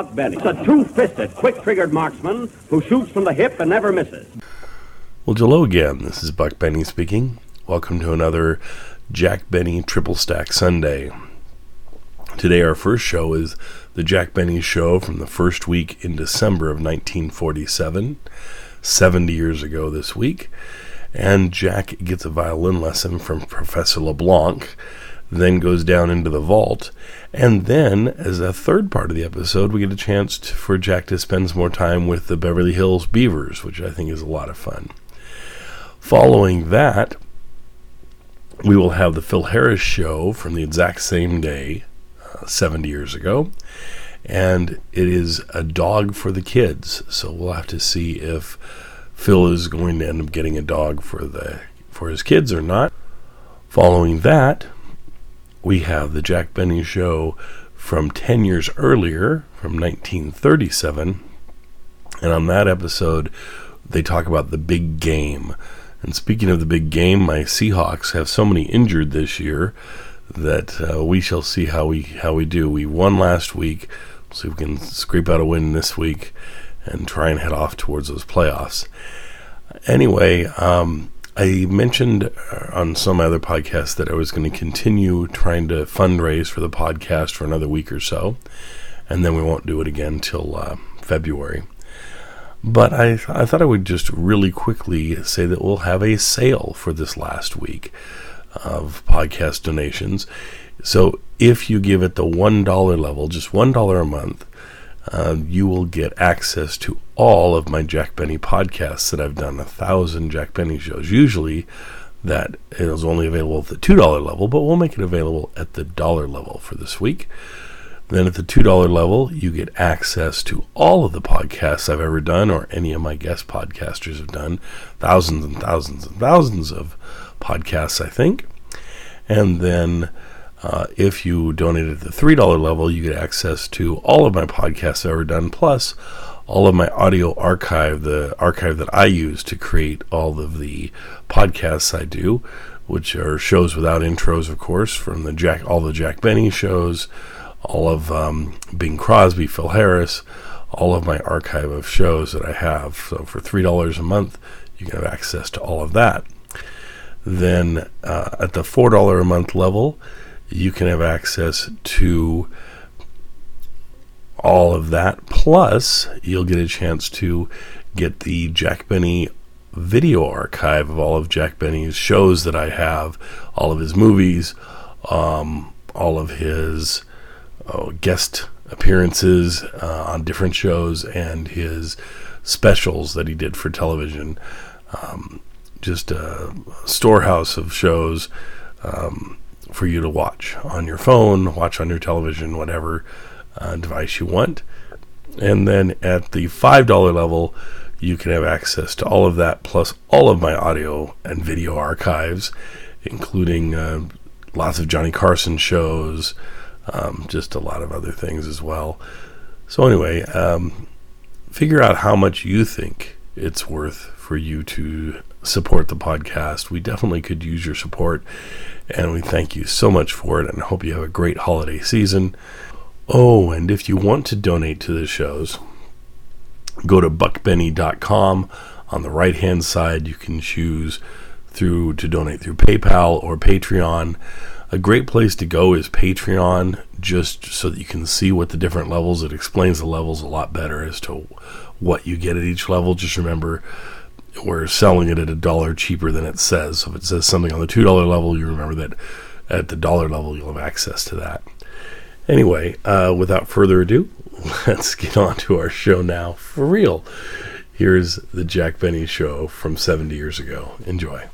Buck Benny, a two-fisted, quick-triggered marksman who shoots from the hip and never misses. Well, hello again. This is Buck Benny speaking. Welcome to another Jack Benny Triple Stack Sunday. Today, our first show is the Jack Benny Show from the first week in December of 1947, 70 years ago this week. And Jack gets a violin lesson from Professor LeBlanc then goes down into the vault. And then, as a third part of the episode, we get a chance to, for Jack to spend some more time with the Beverly Hills Beavers, which I think is a lot of fun. Following that, we will have the Phil Harris show from the exact same day, uh, 70 years ago. And it is a dog for the kids. So we'll have to see if Phil is going to end up getting a dog for the for his kids or not. Following that, we have the Jack Benny Show from 10 years earlier, from 1937. And on that episode, they talk about the big game. And speaking of the big game, my Seahawks have so many injured this year that uh, we shall see how we how we do. We won last week, so we can scrape out a win this week and try and head off towards those playoffs. Anyway, um, I mentioned on some other podcast that I was going to continue trying to fundraise for the podcast for another week or so, and then we won't do it again till uh, February. But I, I thought I would just really quickly say that we'll have a sale for this last week of podcast donations. So if you give at the $1 level, just $1 a month, uh, you will get access to all of my Jack Benny podcasts that I've done, a thousand Jack Benny shows. Usually that is only available at the $2 level, but we'll make it available at the dollar level for this week. Then at the $2 level, you get access to all of the podcasts I've ever done or any of my guest podcasters have done. Thousands and thousands and thousands of podcasts, I think. And then uh, if you donate at the $3 level, you get access to all of my podcasts I've ever done, plus all of my audio archive, the archive that I use to create all of the podcasts I do, which are shows without intros, of course, from the Jack, all the Jack Benny shows, all of um, Bing Crosby, Phil Harris, all of my archive of shows that I have. So for three dollars a month, you can have access to all of that. Then uh, at the four dollar a month level, you can have access to all of that. Plus, you'll get a chance to get the Jack Benny video archive of all of Jack Benny's shows that I have, all of his movies, um, all of his oh, guest appearances uh, on different shows, and his specials that he did for television. Um, just a storehouse of shows. Um, for you to watch on your phone, watch on your television, whatever uh, device you want. And then at the $5 level, you can have access to all of that plus all of my audio and video archives, including uh, lots of Johnny Carson shows, um, just a lot of other things as well. So, anyway, um, figure out how much you think it's worth for you to support the podcast. We definitely could use your support, and we thank you so much for it and hope you have a great holiday season. Oh, and if you want to donate to the shows, go to buckbenny.com. On the right hand side, you can choose through to donate through PayPal or Patreon. A great place to go is Patreon, just so that you can see what the different levels. It explains the levels a lot better as to what you get at each level. Just remember, we're selling it at a dollar cheaper than it says. So if it says something on the $2 level, you remember that at the dollar level, you'll have access to that. Anyway, uh, without further ado, let's get on to our show now for real. Here's the Jack Benny Show from 70 years ago. Enjoy.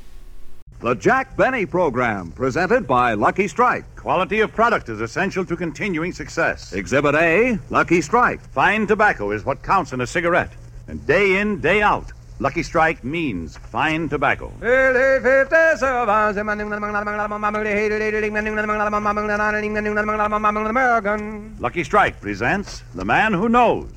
The Jack Benny Program, presented by Lucky Strike. Quality of product is essential to continuing success. Exhibit A Lucky Strike. Fine tobacco is what counts in a cigarette. And day in, day out, Lucky Strike means fine tobacco. Lucky Strike presents The Man Who Knows.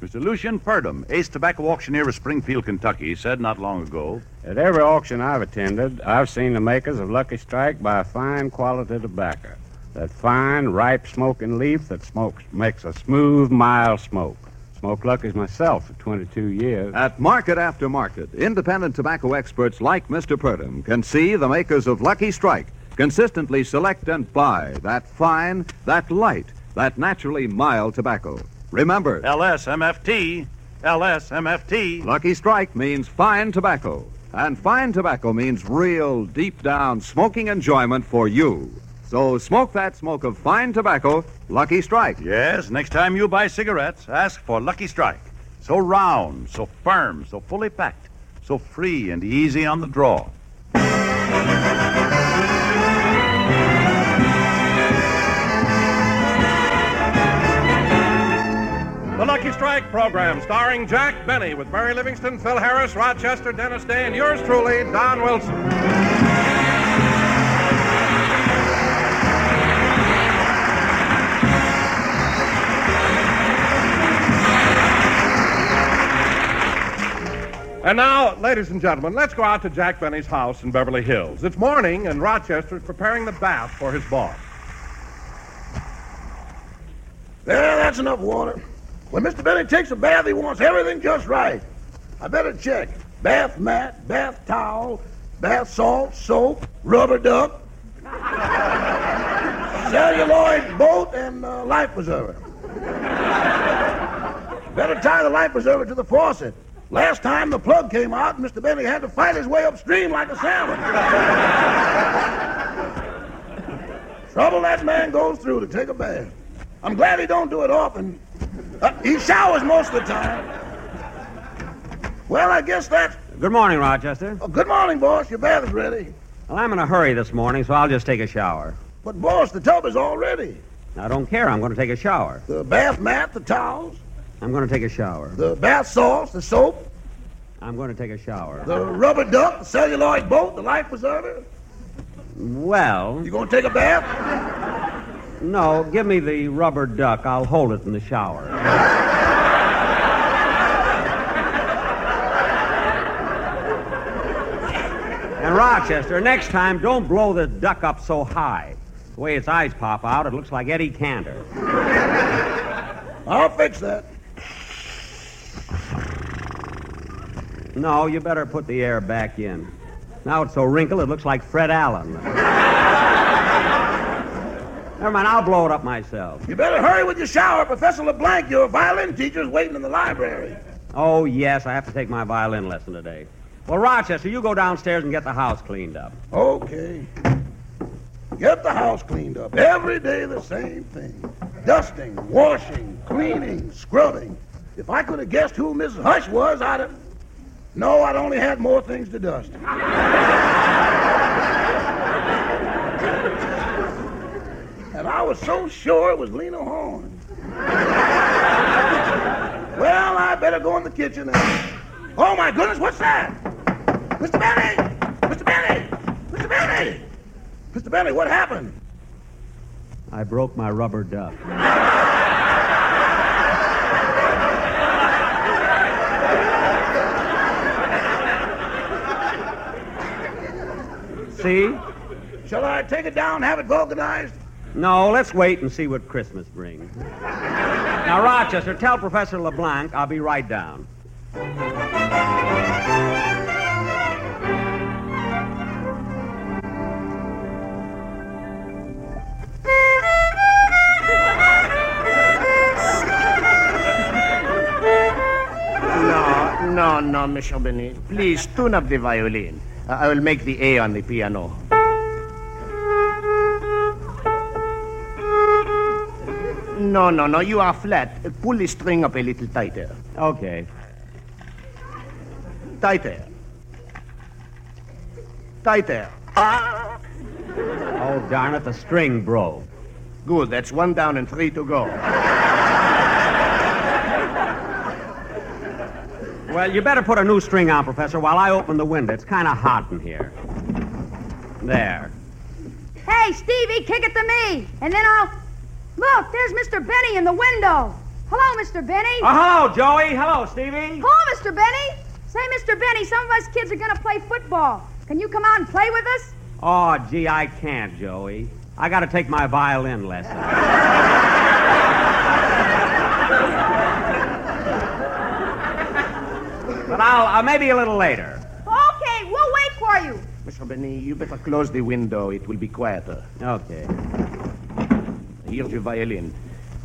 Mr. Lucian Purdom, ace tobacco auctioneer of Springfield, Kentucky, said not long ago At every auction I've attended, I've seen the makers of Lucky Strike buy fine quality tobacco. That fine, ripe, smoking leaf that smokes makes a smooth, mild smoke. Smoked Lucky's myself for 22 years. At market after market, independent tobacco experts like Mr. Purdom can see the makers of Lucky Strike consistently select and buy that fine, that light, that naturally mild tobacco. Remember, LSMFT. LSMFT. Lucky Strike means fine tobacco. And fine tobacco means real, deep down smoking enjoyment for you. So smoke that smoke of fine tobacco, Lucky Strike. Yes, next time you buy cigarettes, ask for Lucky Strike. So round, so firm, so fully packed, so free and easy on the draw. The Lucky Strike program, starring Jack Benny with Mary Livingstone, Phil Harris, Rochester, Dennis Day, and yours truly, Don Wilson. And now, ladies and gentlemen, let's go out to Jack Benny's house in Beverly Hills. It's morning, and Rochester is preparing the bath for his boss. There, that's enough water. When Mr. Benny takes a bath, he wants everything just right. I better check. Bath mat, bath towel, bath salt, soap, rubber duck, celluloid boat, and uh, life preserver. better tie the life preserver to the faucet. Last time the plug came out, Mr. Bentley had to fight his way upstream like a salmon. Trouble that man goes through to take a bath. I'm glad he don't do it often. Uh, he showers most of the time. Well, I guess that's. Good morning, Rochester. Oh, good morning, boss. Your bath is ready. Well, I'm in a hurry this morning, so I'll just take a shower. But, boss, the tub is all ready. I don't care. I'm going to take a shower. The bath mat, the towels, I'm going to take a shower. the bath salts, the soap, I'm going to take a shower. the rubber duck, the celluloid boat, the life preserver. Well, You gonna take a bath? no, give me the rubber duck. I'll hold it in the shower. And Rochester, next time, don't blow the duck up so high. The way its eyes pop out, it looks like Eddie Cantor. I'll fix that. No, you better put the air back in. Now it's so wrinkled it looks like Fred Allen. Never mind, I'll blow it up myself. You better hurry with your shower. Professor LeBlanc, your violin teacher's waiting in the library. Oh, yes, I have to take my violin lesson today. Well, Rochester, you go downstairs and get the house cleaned up. Okay. Get the house cleaned up. Every day the same thing. Dusting, washing, cleaning, scrubbing. If I could have guessed who Mrs. Hush was, I'd have. No, I'd only had more things to dust. and I was so sure it was Lena Horne. well, I better go in the kitchen. Oh, my goodness, what's that? Mr. Benny! Mr. Benny! Mr. Benny! Mr. Benny, what happened? I broke my rubber duck. See? Shall I take it down and have it vulcanized? No, let's wait and see what Christmas brings. Now, Rochester, tell Professor LeBlanc I'll be right down. No, no, no, Monsieur Benny. Please tune up the violin. I will make the A on the piano. No, no, no, you are flat. Pull the string up a little tighter. Okay. Tighter. Tighter. Ah! Oh, darn it, the string broke. Good, that's one down and three to go. Well, you better put a new string on, Professor, while I open the window. It's kind of hot in here. There. Hey, Stevie, kick it to me, and then I'll. Look, there's Mr. Benny in the window. Hello, Mr. Benny. Oh, hello, Joey. Hello, Stevie. Hello, Mr. Benny. Say, Mr. Benny, some of us kids are going to play football. Can you come out and play with us? Oh, gee, I can't, Joey. I got to take my violin lesson. But I'll uh, maybe a little later. Okay, we'll wait for you. Mr. Benny, you better close the window. It will be quieter. Okay. Here's your violin.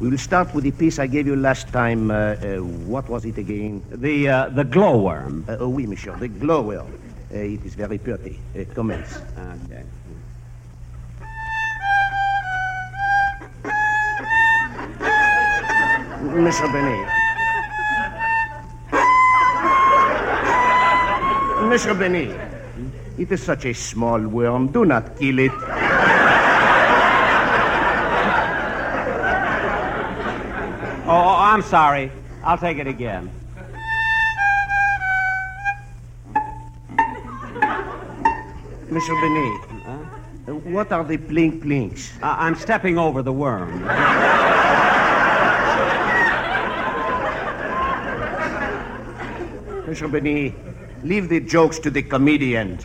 We will start with the piece I gave you last time. Uh, uh, what was it again? The uh, the glowworm. Uh, oh, oui, monsieur. The glowworm. Uh, it is very pretty. Uh, commence. Okay. Monsieur Benny. Monsieur Benny. It is such a small worm. Do not kill it. Oh, oh, I'm sorry. I'll take it again. Benny. Uh, what are the plink plinks? Uh, I'm stepping over the worm. Monsieur Benny, leave the jokes to the comedians.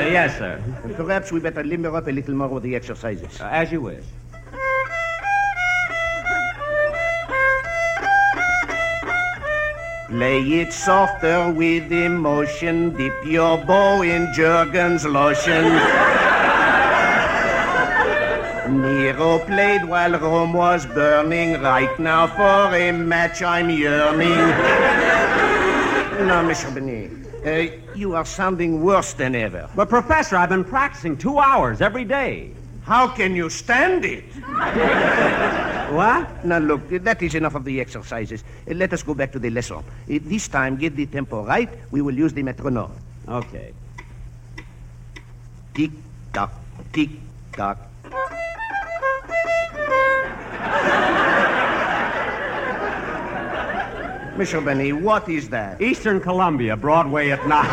Uh, yes, sir. Perhaps we better limber up a little more with the exercises. Uh, as you wish. Play it softer with emotion. Dip your bow in Jergens lotion. Played while Rome was burning. Right now for a match I'm yearning. no, Monsieur Benet. Uh, you are sounding worse than ever. But, Professor, I've been practicing two hours every day. How can you stand it? What? Now, look, that is enough of the exercises. Uh, let us go back to the lesson. Uh, this time, get the tempo right. We will use the metronome. Okay. Tick tock, tick tock. Monsieur Benny, what is that? Eastern Columbia, Broadway at night.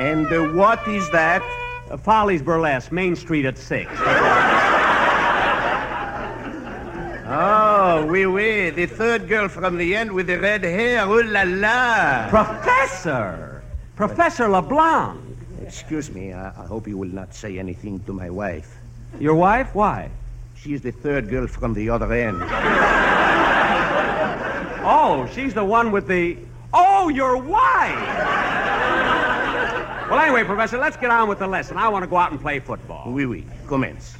And uh, what is that? Uh, Follies Burlesque, Main Street at 6. Oh, oui, oui. The third girl from the end with the red hair. Ooh la la. Professor! Professor LeBlanc! Excuse me. I, I hope you will not say anything to my wife. Your wife? Why? She is the third girl from the other end. Oh, she's the one with the. Oh, your wife! well, anyway, Professor, let's get on with the lesson. I want to go out and play football. Oui, oui. Commence.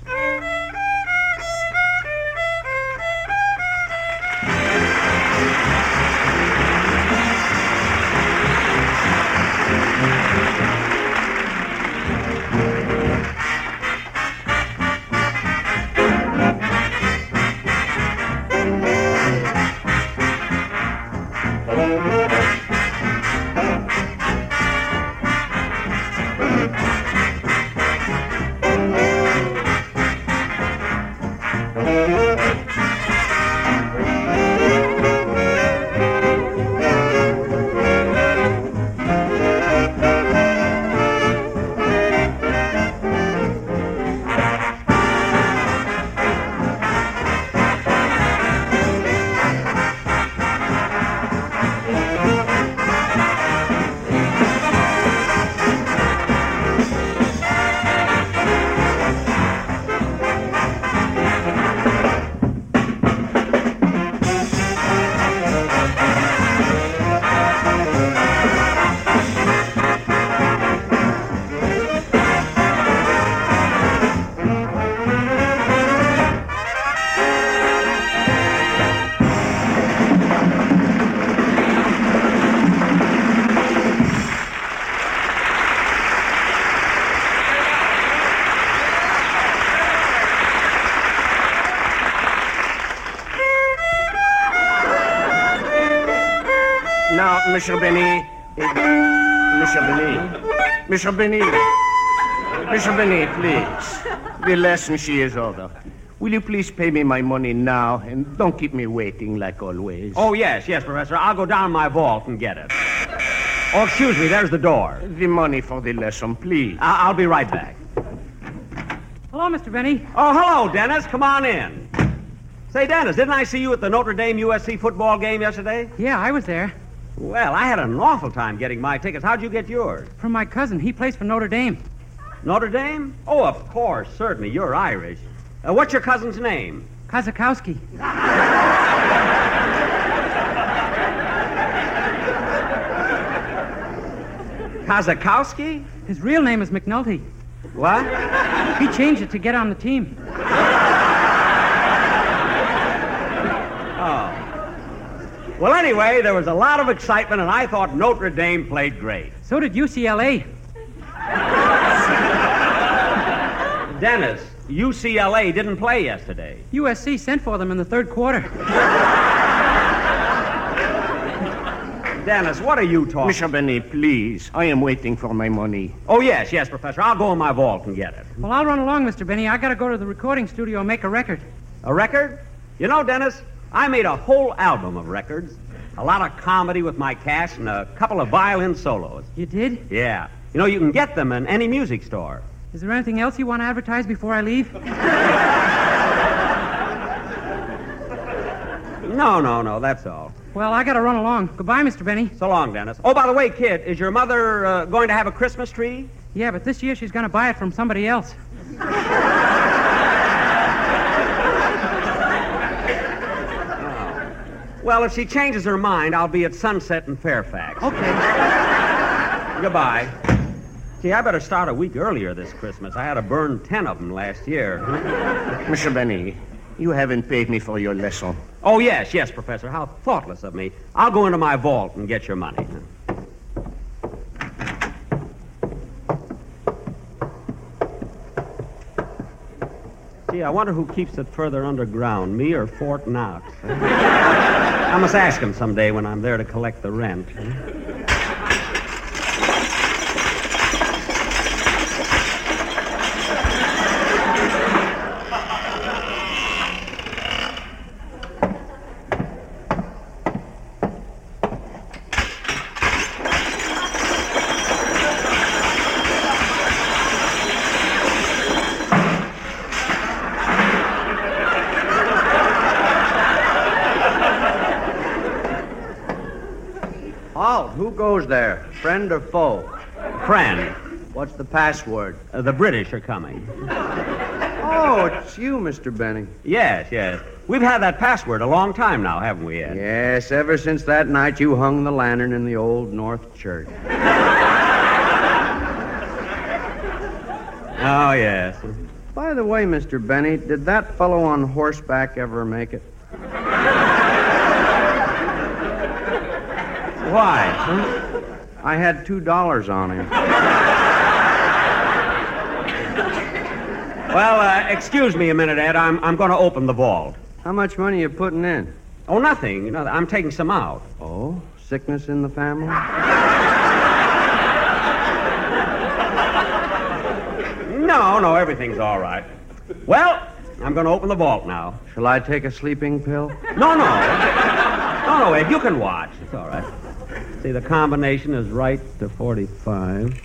Monsieur Benny. Monsieur Benny. Monsieur Benny. Monsieur Benny, please. The lesson she is over. Will you please pay me my money now and don't keep me waiting like always? Oh, yes, yes, Professor. I'll go down my vault and get it. Oh, excuse me, there's the door. The money for the lesson, please. I- I'll be right back. Hello, Mr. Benny. Oh, hello, Dennis. Come on in. Say, Dennis, didn't I see you at the Notre Dame USC football game yesterday? Yeah, I was there. Well, I had an awful time getting my tickets. How'd you get yours? From my cousin. He plays for Notre Dame. Notre Dame? Oh, of course, certainly. You're Irish. Uh, what's your cousin's name? Kazakowski. Kazakowski? His real name is McNulty. What? He changed it to get on the team. Oh. Well, anyway, there was a lot of excitement, and I thought Notre Dame played great. So did UCLA. Dennis, UCLA didn't play yesterday. USC sent for them in the third quarter. Dennis, what are you talking Mr. Benny, please. I am waiting for my money. Oh, yes, yes, Professor. I'll go in my vault and get it. Well, I'll run along, Mr. Benny. I gotta go to the recording studio and make a record. A record? You know, Dennis, I made a whole album of records. A lot of comedy with my cash, and a couple of violin solos. You did? Yeah. You know, you can get them in any music store. Is there anything else you want to advertise before I leave? No, no, no, that's all. Well, I gotta run along. Goodbye, Mr. Benny. So long, Dennis. Oh, by the way, kid, is your mother uh, going to have a Christmas tree? Yeah, but this year she's gonna buy it from somebody else. Well, if she changes her mind, I'll be at Sunset in Fairfax. Okay. Goodbye. See, I better start a week earlier this Christmas. I had to burn ten of them last year. Mr. Benny, you haven't paid me for your lesson. Oh, yes, yes, Professor. How thoughtless of me. I'll go into my vault and get your money. Gee, I wonder who keeps it further underground, me or Fort Knox. I must ask him someday when I'm there to collect the rent. There? Friend or foe? Friend, What's the password? uh, the British are coming. Oh, it's you, Mr. Benny. Yes, yes. We've had that password a long time now, haven't we, Ed? Yes, ever since that night you hung the lantern in the old North Church. Oh, yes. By the way, Mr. Benny, did that fellow on horseback ever make it? Why? I had two dollars on him. Well, uh, excuse me a minute, Ed. I'm, I'm going to open the vault. How much money are you putting in? Oh, nothing. You know, I'm taking some out. Oh, sickness in the family? No, no, everything's all right. Well, I'm going to open the vault now. Shall I take a sleeping pill? No, no. No, no, Ed, you can watch. It's all right. See, the combination is right to 45,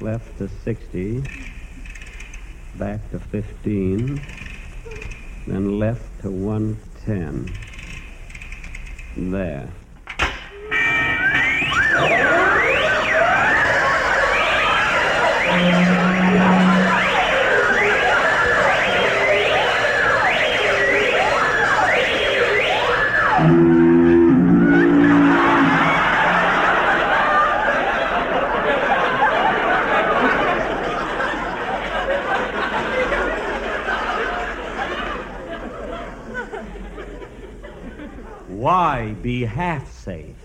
left to 60, back to 15, then left to 110. There. Half safe?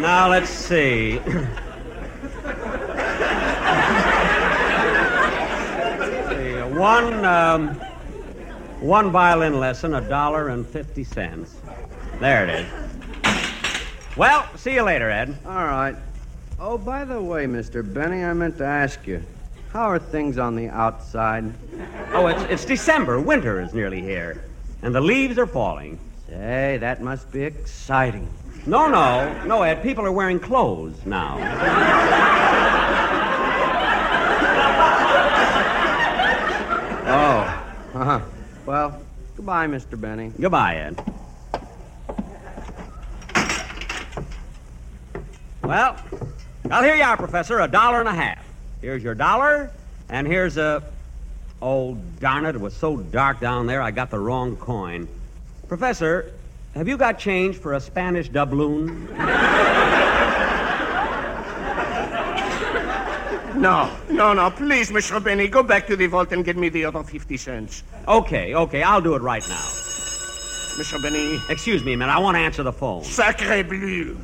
Now let's see. One um, one violin lesson, a dollar and fifty cents. There it is. Well, see you later, Ed. All right. Oh, by the way, Mr. Benny, I meant to ask you. How are things on the outside? Oh, it's, it's December. Winter is nearly here. And the leaves are falling. Say, that must be exciting. No, no. No, Ed. People are wearing clothes now. Oh. Uh-huh. Well, goodbye, Mr. Benny. Goodbye, Ed. Well, well, here you are, Professor. A dollar and a half. Here's your dollar, and here's a. Oh, darn it. It was so dark down there, I got the wrong coin. Professor, have you got change for a Spanish doubloon? No, no, no. Please, Monsieur Benny, go back to the vault and get me the other 50 cents. Okay, okay, I'll do it right now. Monsieur Benny. Excuse me a minute, I want to answer the phone. Sacre bleu.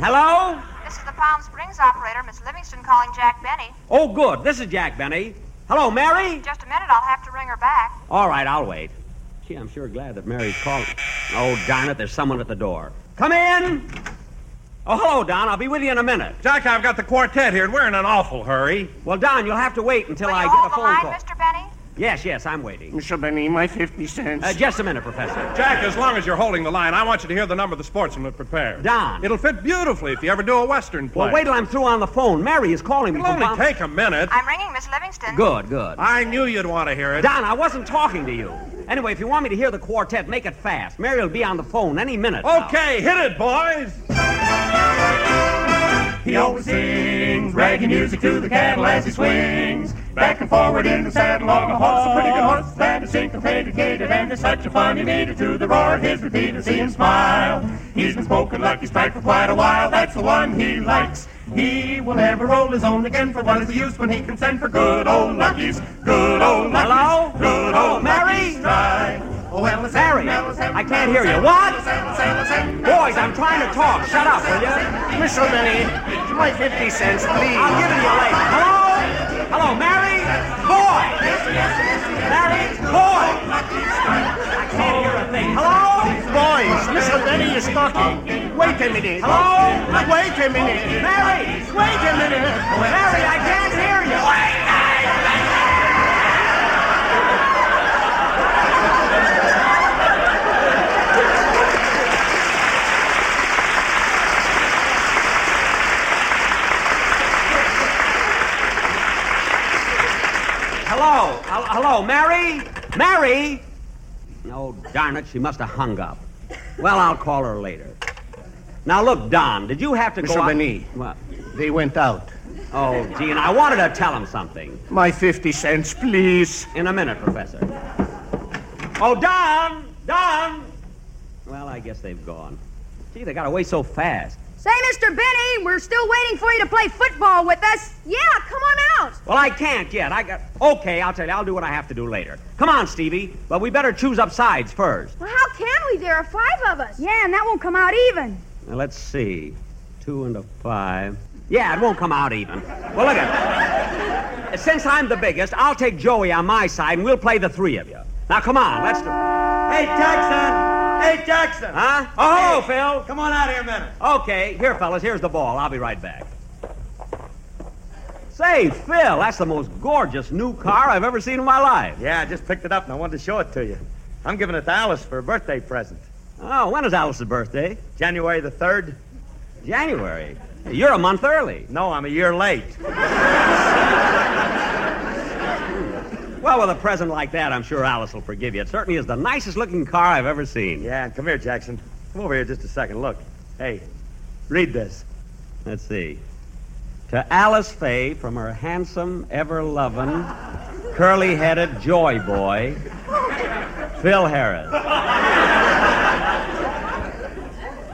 Hello? This is the Palm Springs operator, Miss Livingstone, calling Jack Benny. Oh, good. This is Jack Benny. Hello, Mary? Just a minute, I'll have to ring her back. All right, I'll wait. Gee, I'm sure glad that Mary's calling. Oh, darn it, there's someone at the door. Come in! Oh, hello, Don. I'll be with you in a minute. Jack, I've got the quartet here, and we're in an awful hurry. Well, Don, you'll have to wait until Will I you get hold a the phone line, call. Mr. Benny? Yes, yes, I'm waiting. Monsieur Benny, my 50 cents. Uh, just a minute, Professor. Jack, as long as you're holding the line, I want you to hear the number the sportsman had prepared. Don. It'll fit beautifully if you ever do a Western play. Well, wait till I'm through on the phone. Mary is calling me It'll only Palm- take a minute. I'm ringing Miss Livingstone. Good, good. I knew you'd want to hear it. Don, I wasn't talking to you. Anyway, if you want me to hear the quartet, make it fast. Mary will be on the phone any minute. now. Okay, hit it, boys. He always sings reggae music to the cattle as he swings. Back and forward in the saddle on a horse, a pretty good horse that is syncopated, and there's such a funny meter to the roar of his repeater. See him smile. He's been spoken Lucky Strike for quite a while. That's the one he likes. He will never roll his own again. For what is the use when he can send for good old Luckies? Good old Luckies. Hello? Good old Mary? Oh, well, Mary, I can't hear you. What? Boys, I'm trying to talk. Shut up, will you? Monsieur Benny, my 50 cents, please. I'll give it to you later. Hello? Hello, Mary? Boy! Mary? Boy! I can't hear a thing. Hello? Boys, Monsieur Benny is talking. Wait a minute. Hello? Wait a minute. Mary? Wait a minute. Mary, I can't hear you. Hello? Hello, Mary? Mary? Oh, darn it, she must have hung up. Well, I'll call her later. Now, look, Don, did you have to Monsieur go out... Benny. What? They went out. Oh, gee, and I wanted to tell him something. My 50 cents, please. In a minute, Professor. Oh, Don! Don! Well, I guess they've gone. Gee, they got away so fast. Say, Mr. Benny, we're still waiting for you to play football with us. Yeah, come on out. Well, I can't yet. I got. Okay, I'll tell you. I'll do what I have to do later. Come on, Stevie. But we better choose up sides first. Well, how can we? There are five of us. Yeah, and that won't come out even. Now, let's see. Two and a five. Yeah, it won't come out even. Well, look at it. Since I'm the biggest, I'll take Joey on my side, and we'll play the three of you. Now, come on. Let's do. Hey, Jackson! Hey, Jackson! Huh? Oh, hello, Phil. Come on out here a minute. Okay, here, fellas. Here's the ball. I'll be right back. Say, Phil, that's the most gorgeous new car I've ever seen in my life. Yeah, I just picked it up and I wanted to show it to you. I'm giving it to Alice for a birthday present. Oh, when is Alice's birthday? January the 3rd. January. You're a month early. No, I'm a year late. Well, with a present like that, I'm sure Alice will forgive you. It certainly is the nicest looking car I've ever seen. Yeah, and come here, Jackson. Come over here just a second. Look. Hey, read this. Let's see. To Alice Faye from her handsome, ever loving, curly headed joy boy, Phil Harris.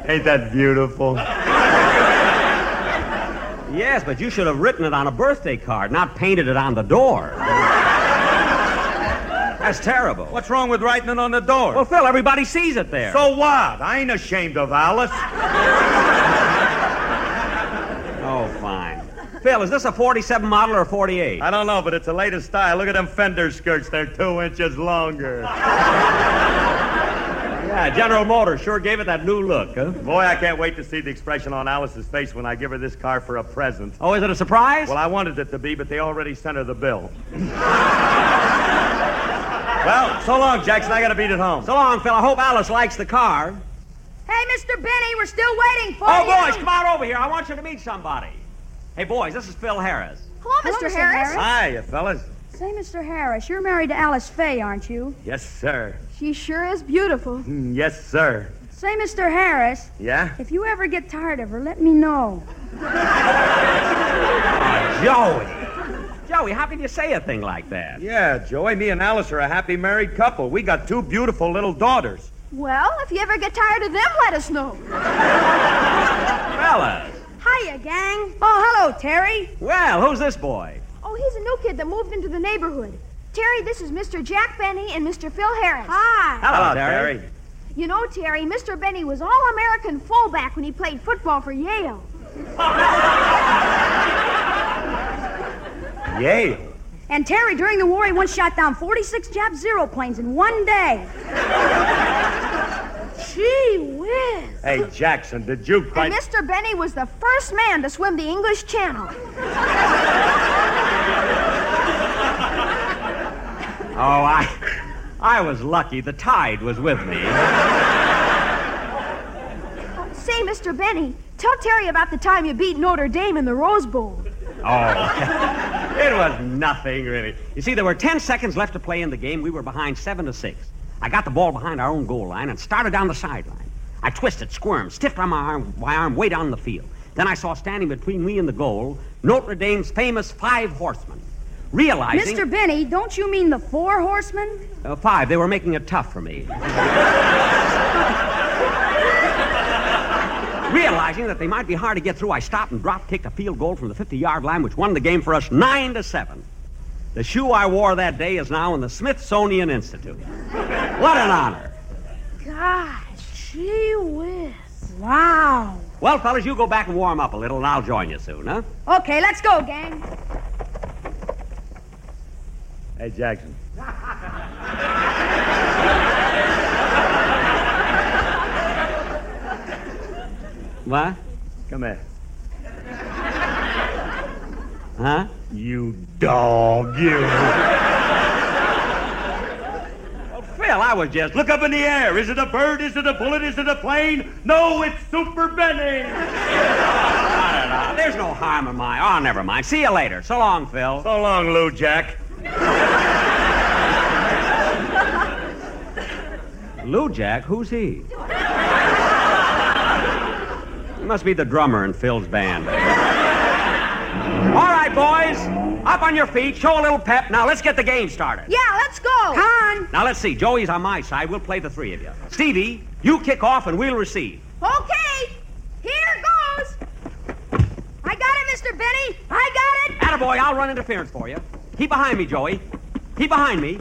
Ain't that beautiful? Yes, but you should have written it on a birthday card, not painted it on the door. That's terrible. What's wrong with writing it on the door? Well, Phil, everybody sees it there. so what? I ain't ashamed of Alice. Oh, fine. Phil, is this a 47 model or a 48? I don't know, but it's the latest style. Look at them fender skirts. They're two inches longer. Yeah, General Motors sure gave it that new look, huh? Boy, I can't wait to see the expression on Alice's face when I give her this car for a present. Oh, is it a surprise? Well, I wanted it to be, but they already sent her the bill. Well, so long, Jackson. I gotta beat it home. So long, Phil. I hope Alice likes the car. Hey, Mr. Benny, we're still waiting for Oh, you. Oh, boys, come on over here. I want you to meet somebody. Hey, boys, this is Phil Harris. Hello, Mr. Harris. Hiya, fellas. Say, Mr. Harris, you're married to Alice Faye, aren't you? Yes, sir. She sure is beautiful. Mm, Yes, sir. Say, Mr. Harris, Yeah? if you ever get tired of her, let me know. Joey. Joey, how can you say a thing like that? Yeah, Joey, me and Alice are a happy married couple. We got two beautiful little daughters. Well, if you ever get tired of them, let us know. Fellas. Hiya, gang. Oh, hello, Terry. Well, who's this boy? Oh, he's a new kid that moved into the neighborhood. Terry, this is Mr. Jack Benny and Mr. Phil Harris. Hi. Hello, Terry. You know, Terry, Mr. Benny was All American fullback when he played football for Yale. Yale. And Terry, during the war, he once shot down 46 Jap Zero planes in one day. Gee whiz. Hey, Jackson, did you quite. And Mr. Benny was the first man to swim the English Channel. Oh, I, I was lucky. The tide was with me. Say, Mr. Benny, tell Terry about the time you beat Notre Dame in the Rose Bowl. Oh, it was nothing really. You see, there were ten seconds left to play in the game. We were behind seven to six. I got the ball behind our own goal line and started down the sideline. I twisted, squirmed, stiffed on my arm, my arm way down the field. Then I saw standing between me and the goal Notre Dame's famous five horsemen. Realizing Mr. Benny, don't you mean the four horsemen? Uh, five, they were making it tough for me. Realizing that they might be hard to get through, I stopped and drop kicked a field goal from the 50 yard line, which won the game for us 9 to 7. The shoe I wore that day is now in the Smithsonian Institute. What an honor. Gosh, gee whiz. Wow. Well, fellas, you go back and warm up a little, and I'll join you soon, huh? Okay, let's go, gang. Hey, Jackson. What? Come here. Huh? You dog, you. Oh, Phil, I was just. Look up in the air. Is it a bird? Is it a bullet? Is it a plane? No, it's Super Benny. There's no harm in my. Oh, never mind. See you later. So long, Phil. So long, Lou Jack. Lou Jack? Who's he? He must be the drummer in Phil's band. All right, boys. Up on your feet. Show a little pep. Now, let's get the game started. Yeah, let's go. Come on. Now, let's see. Joey's on my side. We'll play the three of you. Stevie, you kick off and we'll receive. Okay, here goes. I got it, Mr. Benny. I got it. Attaboy, I'll run interference for you. Keep behind me, Joey. Keep behind me.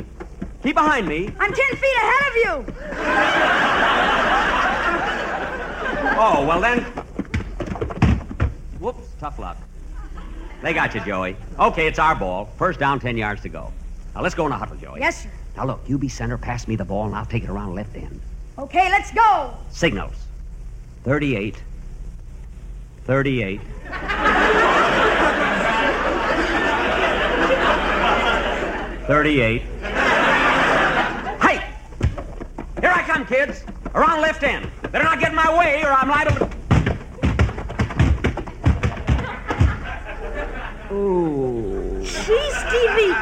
Keep behind me. I'm ten feet ahead of you. Oh, well then. Whoops, tough luck. They got you, Joey. Okay, it's our ball. First down, 10 yards to go. Now let's go in a huddle, Joey. Yes, sir. Now look, you be center, pass me the ball, and I'll take it around left end. Okay, let's go. Signals. 38. 38. Thirty-eight. Hey! Here I come, kids. Around left end. Better not get in my way, or I'm liable to. Ooh. Gee, Stevie,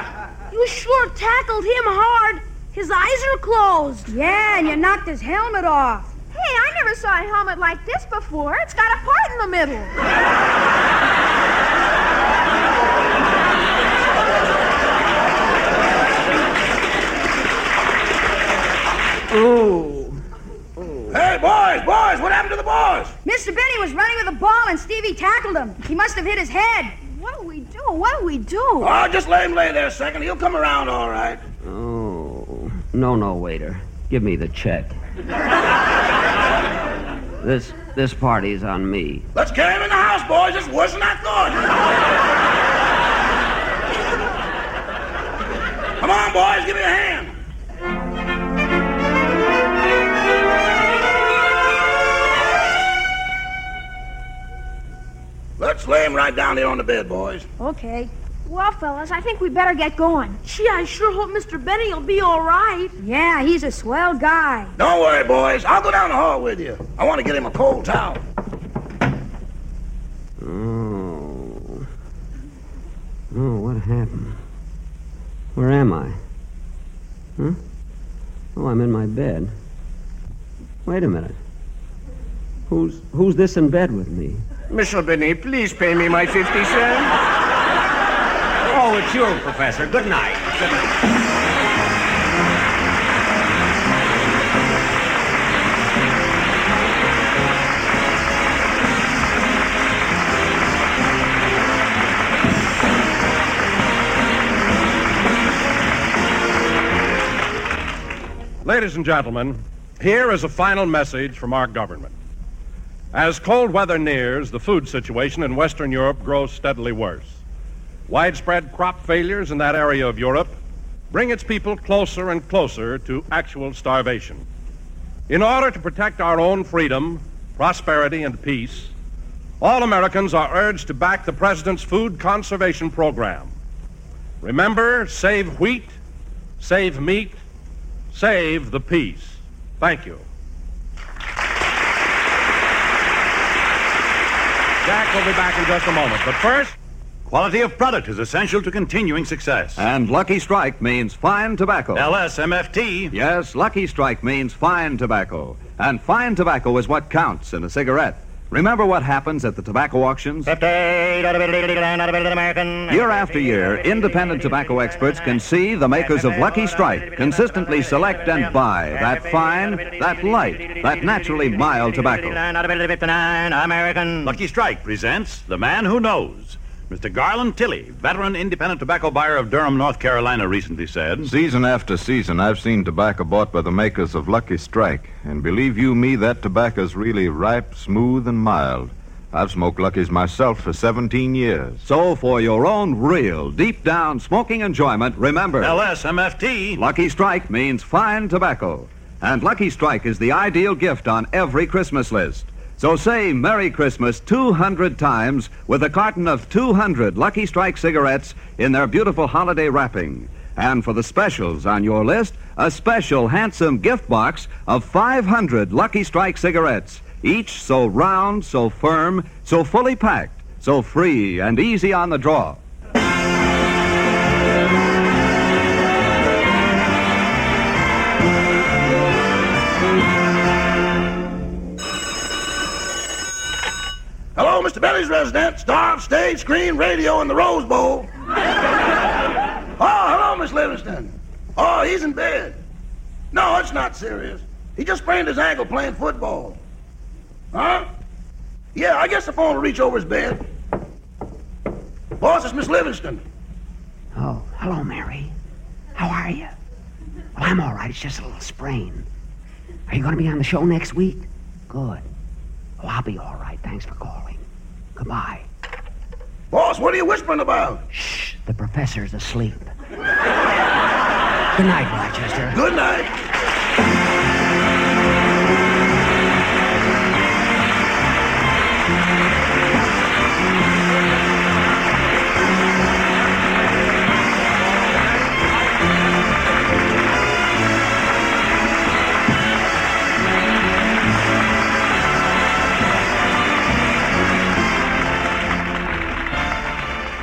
you sure tackled him hard. His eyes are closed. Yeah, and you knocked his helmet off. Hey, I never saw a helmet like this before. It's got a part in the middle. Ooh. Hey, boys, boys, what happened to the boys? Mr. Benny was running with the ball, and Stevie tackled him. He must have hit his head. What do we do? What do we do? Oh, just let him lay there a second. He'll come around all right. Oh, no, no, waiter. Give me the check. this this party's on me. Let's carry him in the house, boys. It's worse than I thought. Come on, boys, give me a hand. Let's lay him right down here on the bed, boys. Okay. Well, fellas, I think we better get going. Gee, I sure hope Mr. Benny will be all right. Yeah, he's a swell guy. Don't worry, boys. I'll go down the hall with you. I want to get him a cold towel. Oh. Oh, what happened? Where am I? Huh? Oh, I'm in my bed. Wait a minute. Who's who's this in bed with me? Mr. Benny, please pay me my 50 cents. Oh, it's you, Professor. Good night. Good night. Ladies and gentlemen, here is a final message from our government. As cold weather nears, the food situation in Western Europe grows steadily worse. Widespread crop failures in that area of Europe bring its people closer and closer to actual starvation. In order to protect our own freedom, prosperity, and peace, all Americans are urged to back the President's food conservation program. Remember, save wheat, save meat, save the peace. Thank you. Jack will be back in just a moment. But first, Quality of product is essential to continuing success. And Lucky Strike means fine tobacco. LSMFT. Yes, Lucky Strike means fine tobacco. And fine tobacco is what counts in a cigarette. Remember what happens at the tobacco auctions? Year after year, independent tobacco experts can see the makers of Lucky Strike consistently select and buy that fine, that light, that naturally mild tobacco. Lucky Strike presents The Man Who Knows. Mr. Garland Tilley, veteran independent tobacco buyer of Durham, North Carolina, recently said. Season after season, I've seen tobacco bought by the makers of Lucky Strike. And believe you me, that tobacco's really ripe, smooth, and mild. I've smoked Lucky's myself for 17 years. So, for your own real, deep down smoking enjoyment, remember LSMFT. Lucky Strike means fine tobacco. And Lucky Strike is the ideal gift on every Christmas list. So say Merry Christmas 200 times with a carton of 200 Lucky Strike cigarettes in their beautiful holiday wrapping. And for the specials on your list, a special handsome gift box of 500 Lucky Strike cigarettes, each so round, so firm, so fully packed, so free and easy on the draw. Hello, Mr. Benny's resident, star of stage, screen, radio, and the Rose Bowl. oh, hello, Miss Livingstone. Oh, he's in bed. No, it's not serious. He just sprained his ankle playing football. Huh? Yeah, I guess the phone will reach over his bed. Boss, it's Miss Livingstone. Oh, hello, Mary. How are you? Well, I'm all right. It's just a little sprain. Are you going to be on the show next week? Good. Oh, I'll be all right. Thanks for calling. Goodbye. Boss, what are you whispering about? Shh. The professor's asleep. Good night, Rochester. Good night.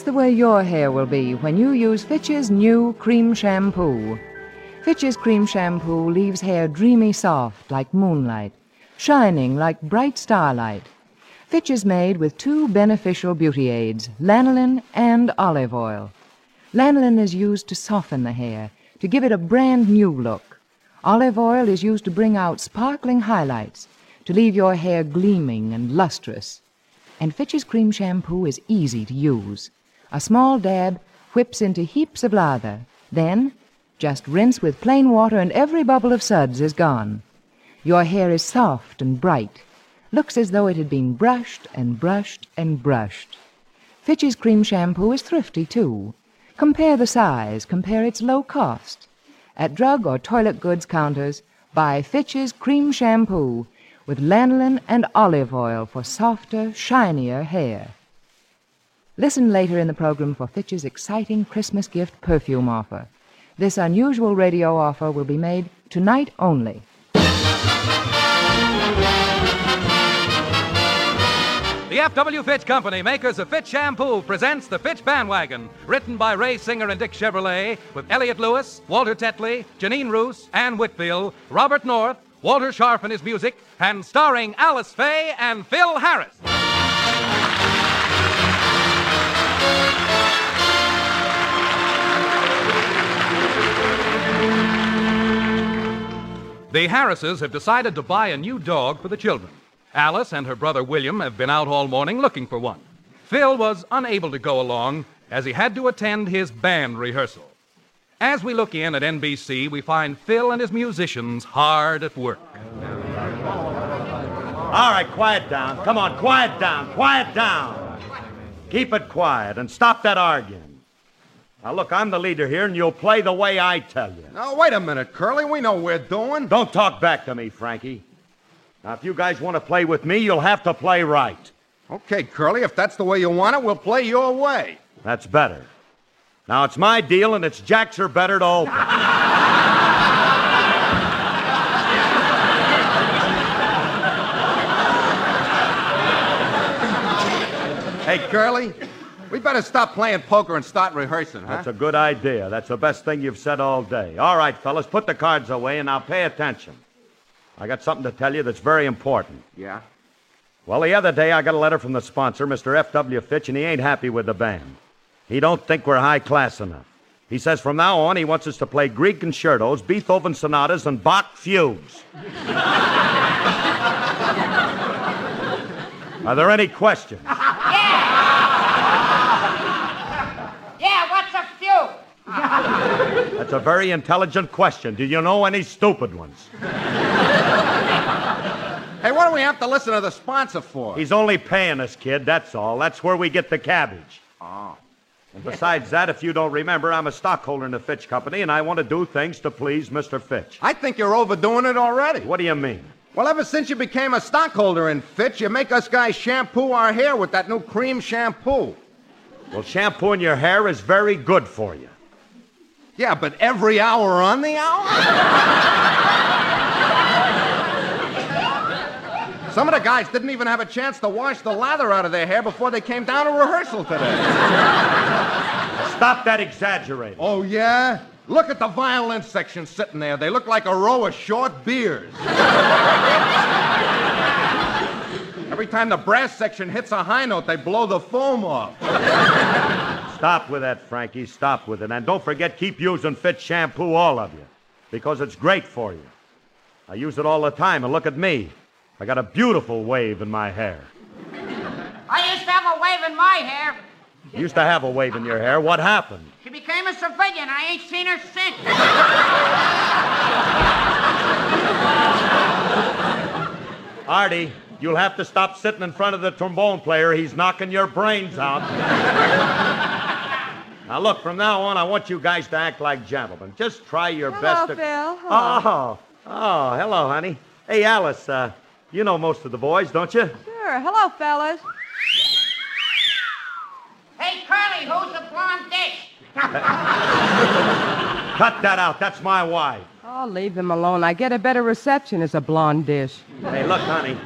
That's the way your hair will be when you use Fitch's new cream shampoo. Fitch's cream shampoo leaves hair dreamy soft like moonlight, shining like bright starlight. Fitch is made with two beneficial beauty aids, lanolin and olive oil. Lanolin is used to soften the hair, to give it a brand new look. Olive oil is used to bring out sparkling highlights, to leave your hair gleaming and lustrous. And Fitch's cream shampoo is easy to use. A small dab whips into heaps of lather. Then, just rinse with plain water and every bubble of suds is gone. Your hair is soft and bright. Looks as though it had been brushed and brushed and brushed. Fitch's cream shampoo is thrifty, too. Compare the size, compare its low cost. At drug or toilet goods counters, buy Fitch's cream shampoo with lanolin and olive oil for softer, shinier hair. Listen later in the program for Fitch's exciting Christmas gift perfume offer. This unusual radio offer will be made tonight only. The F.W. Fitch Company, makers of Fitch Shampoo, presents The Fitch Bandwagon, written by Ray Singer and Dick Chevillat, with Elliot Lewis, Walter Tetley, Janine Roos, Anne Whitfield, Robert North, Walter Scharf and his music, and starring Alice Faye and Phil Harris. The Harrises have decided to buy a new dog for the children. Alice and her brother William have been out all morning looking for one. Phil was unable to go along as he had to attend his band rehearsal. As we look in at NBC, we find Phil and his musicians hard at work. All right, quiet down. Come on, quiet down, quiet down. Keep it quiet and stop that arguing. Now, look, I'm the leader here, and you'll play the way I tell you. Now, wait a minute, Curly. We know what we're doing. Don't talk back to me, Frankie. Now, if you guys want to play with me, you'll have to play right. Okay, Curly, if that's the way you want it, we'll play your way. That's better. Now, it's my deal, and it's Jacks are better to open. Hey, Curly, we better stop playing poker and start rehearsing, huh? That's a good idea. That's the best thing you've said all day. All right, fellas, put the cards away, and now pay attention. I got something to tell you that's very important. Yeah? Well, the other day I got a letter from the sponsor, Mr. F.W. Fitch, and he ain't happy with the band. He don't think we're high class enough. He says from now on he wants us to play Grieg concertos, Beethoven sonatas, and Bach fugues. Are there any questions? Yeah, what's a few? That's a very intelligent question. Do you know any stupid ones? Hey, what do we have to listen to the sponsor for? He's only paying us, kid, that's all. That's where we get the cabbage. Oh. And besides that, if you don't remember, I'm a stockholder in the Fitch Company, and I want to do things to please Mr. Fitch. I think you're overdoing it already. What do you mean? Well, ever since you became a stockholder in Fitch, you make us guys shampoo our hair with that new cream shampoo. Well, shampooing your hair is very good for you. Yeah, but every hour on the hour? Some of the guys didn't even have a chance to wash the lather out of their hair before they came down to rehearsal today. Stop that exaggerating. Oh, yeah? Look at the violin section sitting there. They look like a row of short beers. Every time the brass section hits a high note, they blow the foam off. Stop with that, Frankie. Stop with it. And don't forget, keep using Fit shampoo, all of you, because it's great for you. I use it all the time, and look at me. I got a beautiful wave in my hair. I used to have a wave in my hair. You used to have a wave in your hair. What happened? She became a civilian. I ain't seen her since. Artie, you'll have to stop sitting in front of the trombone player. He's knocking your brains out. Now, look, from now on, I want you guys to act like gentlemen. Just try your Hello, best to. Phil. Oh, oh, hello, honey. Hey, Alice, uh, you know most of the boys, don't you? Sure. Hello, fellas. hey, Curly, who's the blonde dish? Cut that out. That's my wife. Oh, leave them alone. I get a better reception as a blonde dish. Hey, look, honey.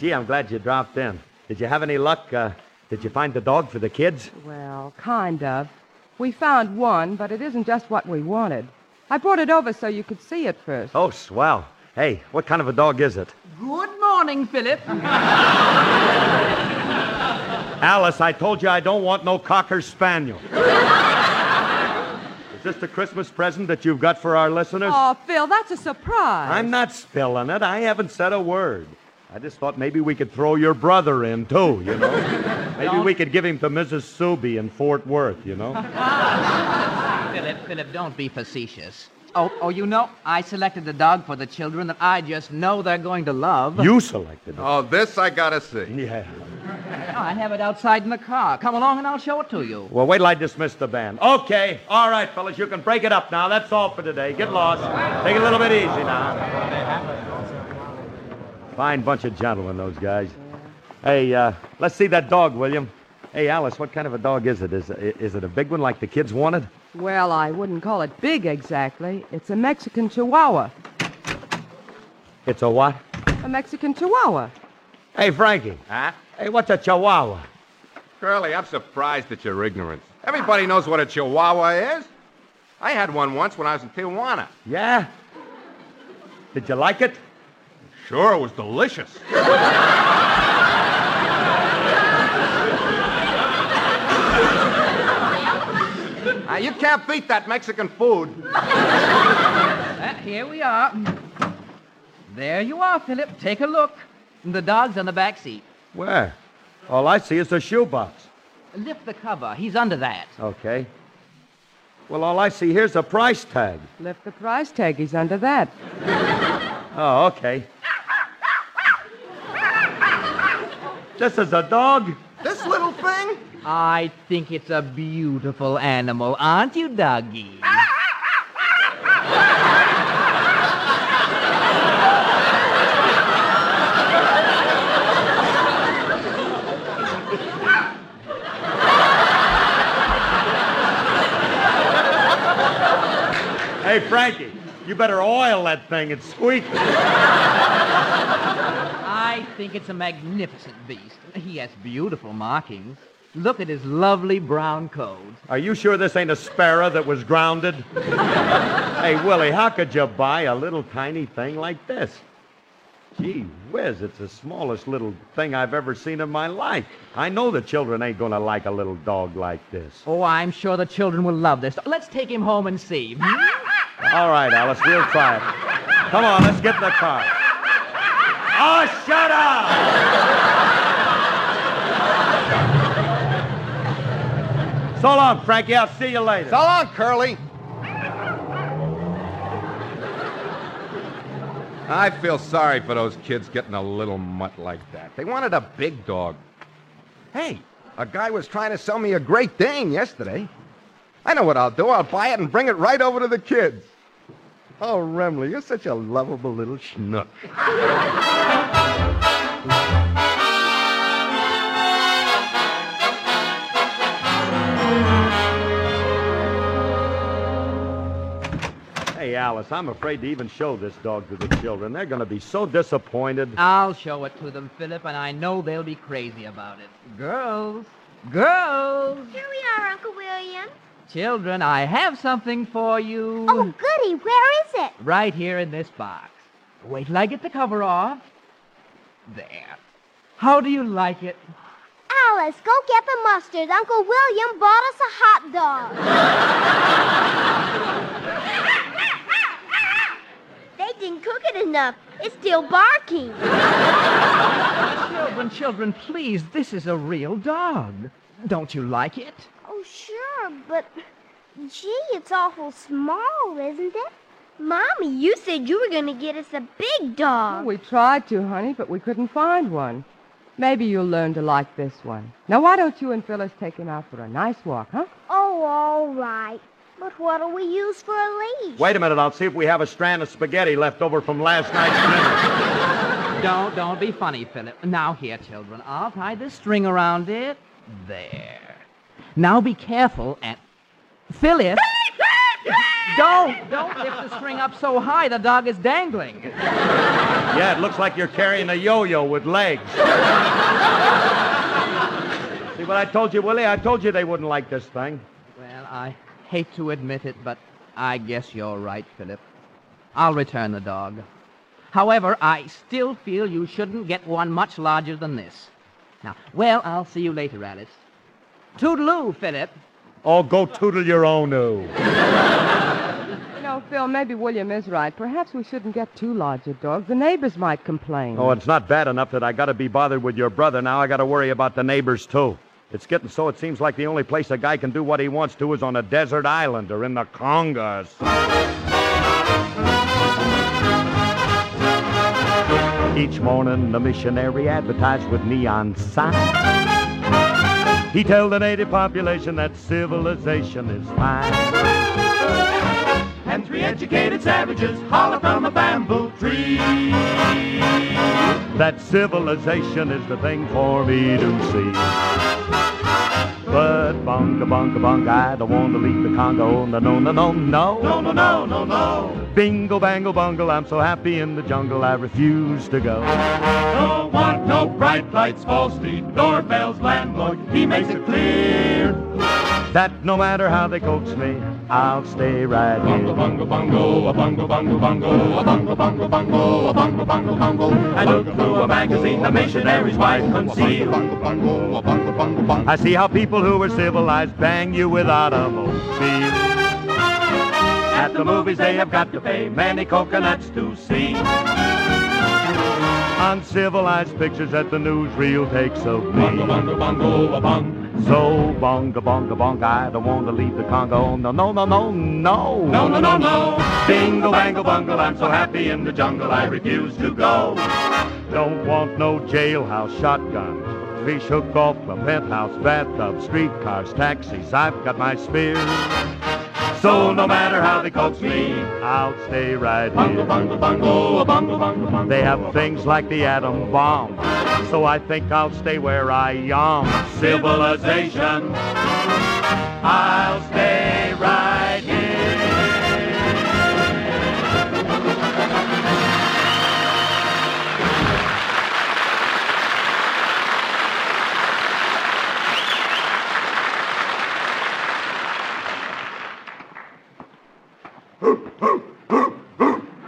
Gee, I'm glad you dropped in. Did you have any luck? Uh, did you find the dog for the kids? Well, kind of. We found one, but it isn't just what we wanted. I brought it over so you could see it first. Oh, swell. Hey, what kind of a dog is it? Good morning, morning, Philip. Alice, I told you I don't want no cocker spaniel. Is this the Christmas present that you've got for our listeners? Oh, Phil, that's a surprise. I'm not spilling it. I haven't said a word. I just thought maybe we could throw your brother in, too, you know? maybe Don't- we could give him to Mrs. Suby in Fort Worth, you know? Philip, Philip, don't be facetious. Oh, oh, you know, I selected the dog for the children that I just know they're going to love. You selected it. Oh, this I gotta see. Yeah. Oh, I have it outside in the car. Come along and I'll show it to you. Well, wait till I dismiss the band. Okay. All right, fellas, you can break it up now. That's all for today. Get lost. Take it a little bit easy now. Fine bunch of gentlemen, those guys. Hey, uh, let's see that dog, William. Hey, Alice, what kind of a dog is it? Is, is it a big one like the kids wanted? Well, I wouldn't call it big exactly. It's a Mexican Chihuahua. It's a what? A Mexican Chihuahua. Hey, Frankie. Huh? Hey, what's a chihuahua? Curly, I'm surprised at your ignorance. Everybody knows what a chihuahua is. I had one once when I was in Tijuana. Yeah? Did you like it? Sure, it was delicious. Uh, you can't beat that Mexican food. Uh, here we are. There you are, Philip. Take a look. The dog's on the back seat. Where? All I see is a shoebox. Lift the cover. He's under that. Okay. Well, all I see here's a price tag. Lift the price tag. He's under that. Oh, okay. This is a dog? This little thing? I think it's a beautiful animal, aren't you, doggy? Hey, Frankie, you better oil that thing. It's squeaking. I think it's a magnificent beast. He has beautiful markings. Look at his lovely brown coat. Are you sure this ain't a sparrow that was grounded? hey, Willie, how could you buy a little tiny thing like this? Gee whiz, it's the smallest little thing I've ever seen in my life. I know the children ain't gonna like a little dog like this. Oh, I'm sure the children will love this. Let's take him home and see. All right, Alice, we'll try it. Come on, let's get in the car. Oh, shut up! So long, Frankie. I'll see you later. So long, Curly. I feel sorry for those kids getting a little mutt like that. They wanted a big dog. Hey, a guy was trying to sell me a Great Dane yesterday. I know what I'll do. I'll buy it and bring it right over to the kids. Oh, Remley, you're such a lovable little schnook. Hey, Alice, I'm afraid to even show this dog to the children. They're going to be so disappointed. I'll show it to them, Philip, and I know they'll be crazy about it. Girls, girls, Here we are, Uncle William. Children, I have something for you. Oh, goody. Where is it? Right here in this box. Wait till I get the cover off. There. How do you like it? Alice, go get the mustard. Uncle William bought us a hot dog. they didn't cook it enough. It's still barking. Children, children, please, this is a real dog. Don't you like it? Oh, sure, but gee, it's awful small, isn't it? Mommy, you said you were going to get us a big dog. We tried to, honey, but we couldn't find one. Maybe you'll learn to like this one. Now, why don't you and Phyllis take him out for a nice walk, huh? Oh, all right. But what'll we use for a leash? Wait a minute. I'll see if we have a strand of spaghetti left over from last night's dinner. Don't, don't be funny, Philip. Now, here, children, I'll tie this string around it. There. Now be careful and. Philip! don't! Don't lift the string up so high the dog is dangling. yeah, it looks like you're carrying a yo-yo with legs. see what I told you, Willie? I told you they wouldn't like this thing. Well, I hate to admit it, but I guess you're right, Philip. I'll return the dog. However, I still feel you shouldn't get one much larger than this. Now, well, I'll see you later, Alice. Toodaloo, Philip. Oh, go tootle your own oo. You know, Phil, maybe William is right. Perhaps we shouldn't get too large a dog. The neighbors might complain. Oh, it's not bad enough that I got to be bothered with your brother. Now I got to worry about the neighbors, too. It's getting so it seems like the only place a guy can do what he wants to is on a desert island or in the Congas. Each morning, the missionary advertised with neon signs. He told the native population that civilization is fine. And three educated savages holler from a bamboo tree. That civilization is the thing for me to see. But bunga bunga bunga, I don't want to leave the Congo. No, no, no, no. No, no, no, no, no. Bingo bangle bungle, I'm so happy in the jungle, I refuse to go. Don't want no bright lights, false street doorbells, landlord. He makes it clear. That no matter how they coax me, I'll stay right here. bungo, bungo, a bungo, bungo, bungo, a bungo, bungo, bungo, a bungo, bungo, bungo. I look through a magazine the missionary's wife concealed. I see how people who are civilized bang you with automobiles. At the movies they have got to pay many coconuts to see. Uncivilized pictures that the newsreel takes of me. Bungo, bungo, a bung. So bonga bonga bonga, I don't want to leave the Congo. No, no, no, no, no. No, no, no, no. Bingo, bango, bungle, I'm so happy in the jungle I refuse to go. Don't want no jailhouse shotguns. Fish hook off the penthouse, bathtub, streetcars, taxis. I've got my spears. So no matter how they coax me, I'll stay right Bungo, here. bungo, a bungo, bungo, bungo. They have things like the atom bomb. So I think I'll stay where I am. Civilization. I'll stay right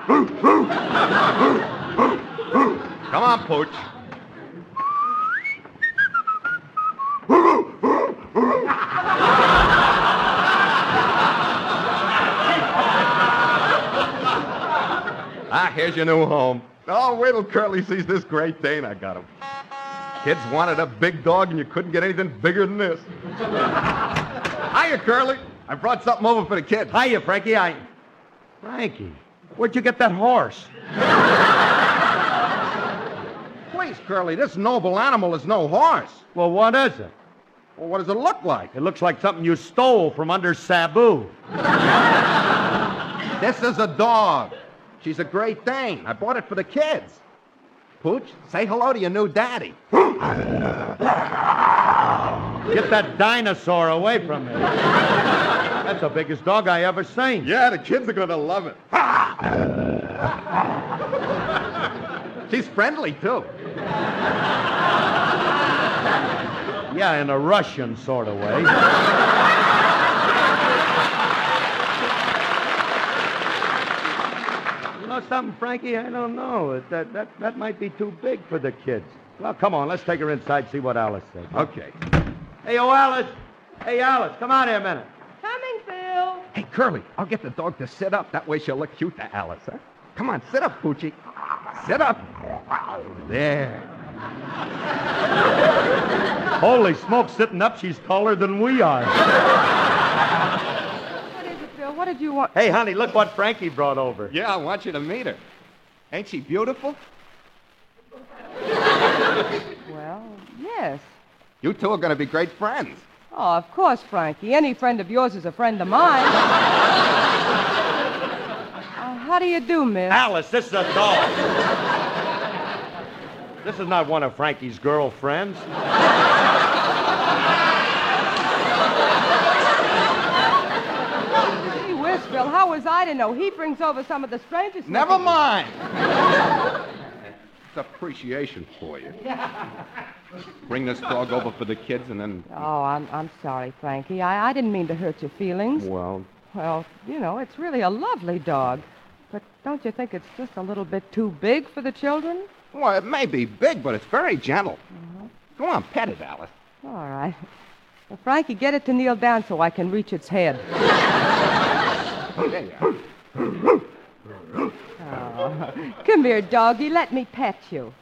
Come on, Pooch. Ah, here's your new home. Oh, wait till Curly sees this Great Dane I got him. Kids wanted a big dog, and you couldn't get anything bigger than this. Hiya, Curly. I brought something over for the kids. Hiya, Frankie. I. Frankie, where'd you get that horse? Please, Curly, this noble animal is no horse. Well, what is it? Well, what does it look like? It looks like something you stole from under Sabu. This is a dog. She's a Great Dane. I bought it for the kids. Pooch, say hello to your new daddy. Get that dinosaur away from me. That's the biggest dog I ever seen. Yeah, the kids are going to love it. She's friendly, too. Yeah, in a Russian sort of way. you know something, Frankie? I don't know. That, that, that might be too big for the kids. Well, come on, let's take her inside, see what Alice says. Okay. Hey, oh, Alice. Hey, Alice, come out here a minute. Coming, Phil. Hey, Curly, I'll get the dog to sit up. That way she'll look cute to Alice, huh? Come on, sit up, Poochie. Sit up. There. Holy smoke, sitting up, she's taller than we are. What is it, Phil? What did you want? Hey, honey, look what Frankie brought over. Yeah, I want you to meet her. Ain't she beautiful? Well, yes. You two are going to be great friends. Oh, of course, Frankie. Any friend of yours is a friend of mine. Uh, how do you do, miss? Alice, this is a dog. this is not one of Frankie's girlfriends. Gee whiz, Phil, how was I to know? He brings over some of the strangest. Never looking- mind. It's appreciation for you. Bring this dog over for the kids and then. Oh, I'm, I'm sorry, Frankie. I, I didn't mean to hurt your feelings. Well, Well, you know, it's really a lovely dog. But don't you think it's just a little bit too big for the children? Well, it may be big, but it's very gentle. Mm-hmm. Go on, pet it, Alice. All right. Well, Frankie, get it to kneel down so I can reach its head. There you are. Oh. Come here, doggy. Let me pet you.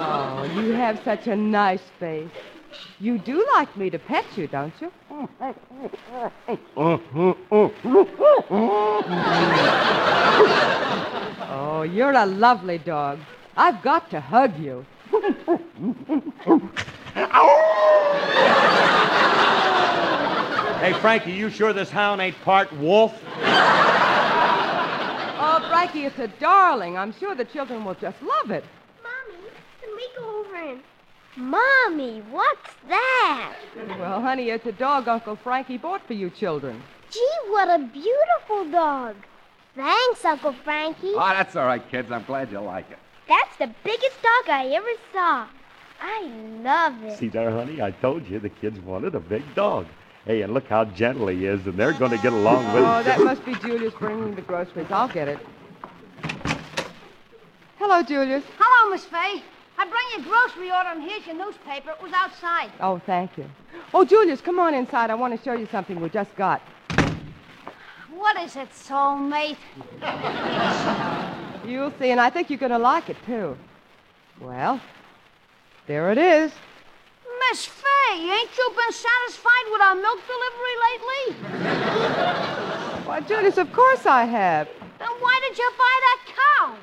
Oh, you have such a nice face. You do like me to pet you, don't you? Oh, you're a lovely dog. I've got to hug you. Hey, Frankie, you sure this hound ain't part wolf? Oh, Frankie, it's a darling. I'm sure the children will just love it. Mommy, can we go over and... Mommy, what's that? Well, honey, it's a dog Uncle Frankie bought for you children. Gee, what a beautiful dog. Thanks, Uncle Frankie. Oh, that's all right, kids. I'm glad you like it. That's the biggest dog I ever saw. I love it. See there, honey? I told you the kids wanted a big dog. Hey, and look how gentle he is, and they're going to get along with Oh, it. that must be Julius bringing the groceries. I'll get it. Hello, Julius. Hello, Miss Faye. I bring your grocery order and here's your newspaper. It was outside. Oh, thank you. Oh, Julius, come on inside. I want to show you something we just got. What is it, soulmate? You'll see, and I think you're going to like it, too. Well, there it is. Miss Faye, ain't you been satisfied with our milk delivery lately? Why, Julius, of course I have. Then why did you buy that cow?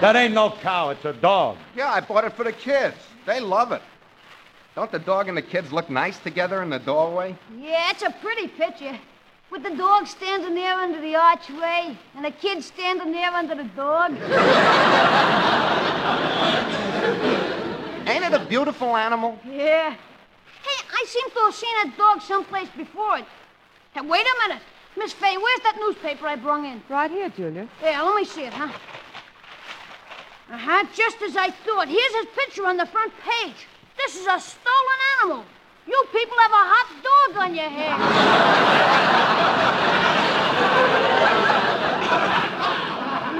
That ain't no cow, it's a dog. Yeah, I bought it for the kids. They love it. Don't the dog and the kids look nice together in the doorway? Yeah, it's a pretty picture. With the dog standing there under the archway and the kid standing there under the dog. Ain't it a beautiful animal? Yeah. Hey, I seem to have seen that dog someplace before. Hey, wait a minute. Miss Faye, where's that newspaper I brung in? Right here, Julius. Yeah, let me see it, huh? Uh-huh, just as I thought. Here's his picture on the front page. This is a stolen animal. You people have a hot dog on your hands.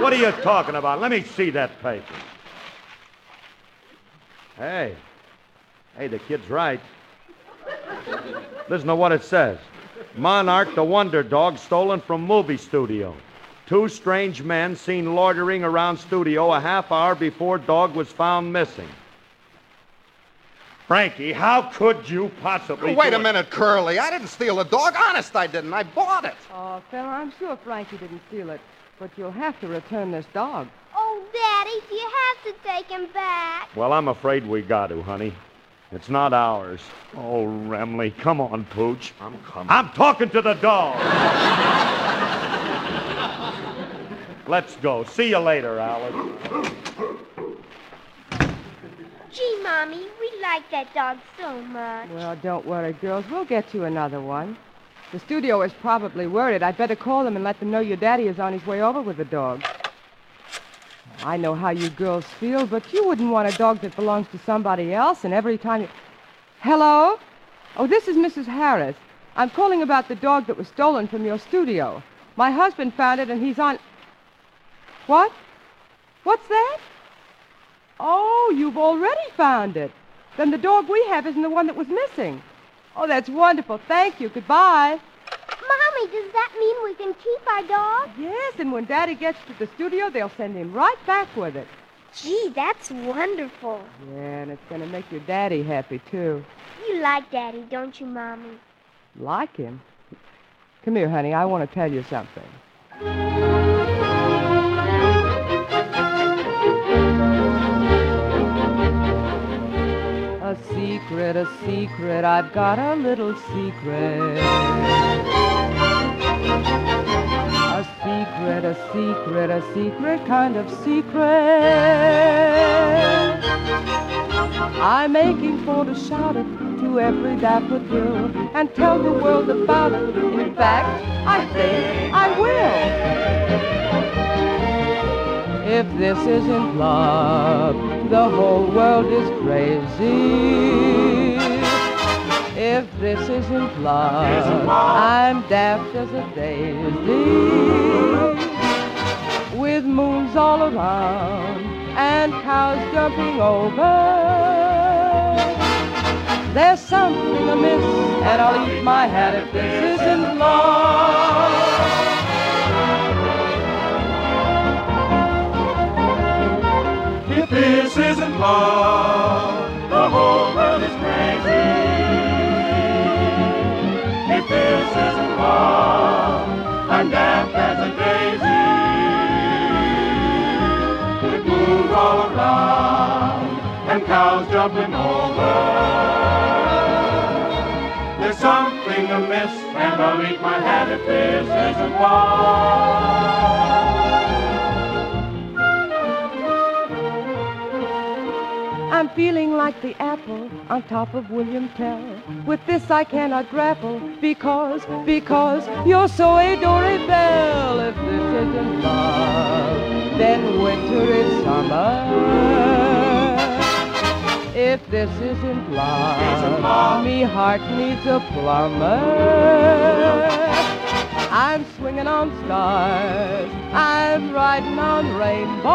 What are you talking about? Let me see that paper. Hey. Hey, the kid's right. Listen to what it says Monarch the Wonder Dog stolen from movie studio. Two strange men seen loitering around studio a half hour before dog was found missing. Frankie, how could you possibly. Wait do a it? minute, Curly. I didn't steal the dog. Honest, I didn't. I bought it. Oh, Phil, I'm sure Frankie didn't steal it, but you'll have to return this dog. Oh, Daddy, you have to take him back. Well, I'm afraid we got to, honey. It's not ours. Oh, Remley, come on, Pooch. I'm coming. I'm talking to the dog. Let's go. See you later, Alice. Gee, Mommy, we like that dog so much. Well, don't worry, girls. We'll get you another one. The studio is probably worried. I'd better call them and let them know your daddy is on his way over with the dog. I know how you girls feel, but you wouldn't want a dog that belongs to somebody else, and every time you. Hello? Oh, this is Mrs. Harris. I'm calling about the dog that was stolen from your studio. My husband found it, and he's on. What? What's that? Oh, you've already found it. Then the dog we have isn't the one that was missing. Oh, that's wonderful. Thank you. Goodbye. Mommy, does that mean we can keep our dog? Yes, and when Daddy gets to the studio, they'll send him right back with it. Gee, that's wonderful. Yeah, and it's going to make your daddy happy, too. You like Daddy, don't you, Mommy? Like him? Come here, honey. I want to tell you something. Secret, a secret, I've got a little secret. A secret, a secret, a secret kind of secret. I'm aching for to shout it to every daffodil and tell the world about it. In fact, I think I will. If this isn't love, The whole world is crazy. If this isn't love, I'm daft as a daisy. With moons all around and cows jumping over. There's something amiss, and I'll eat my hat if this isn't love. This isn't love, the whole world is crazy. If this isn't love, I'm daft as a daisy. With moons all around and cows jumping over. There's something amiss, and I'll eat my hat if this isn't love. I'm feeling like the apple on top of William Tell. With this I cannot grapple because, because you're so adorable. If this isn't love, then winter is summer. If this isn't love, me heart needs a plumber. I'm swinging on stars. I'm riding on rainbows.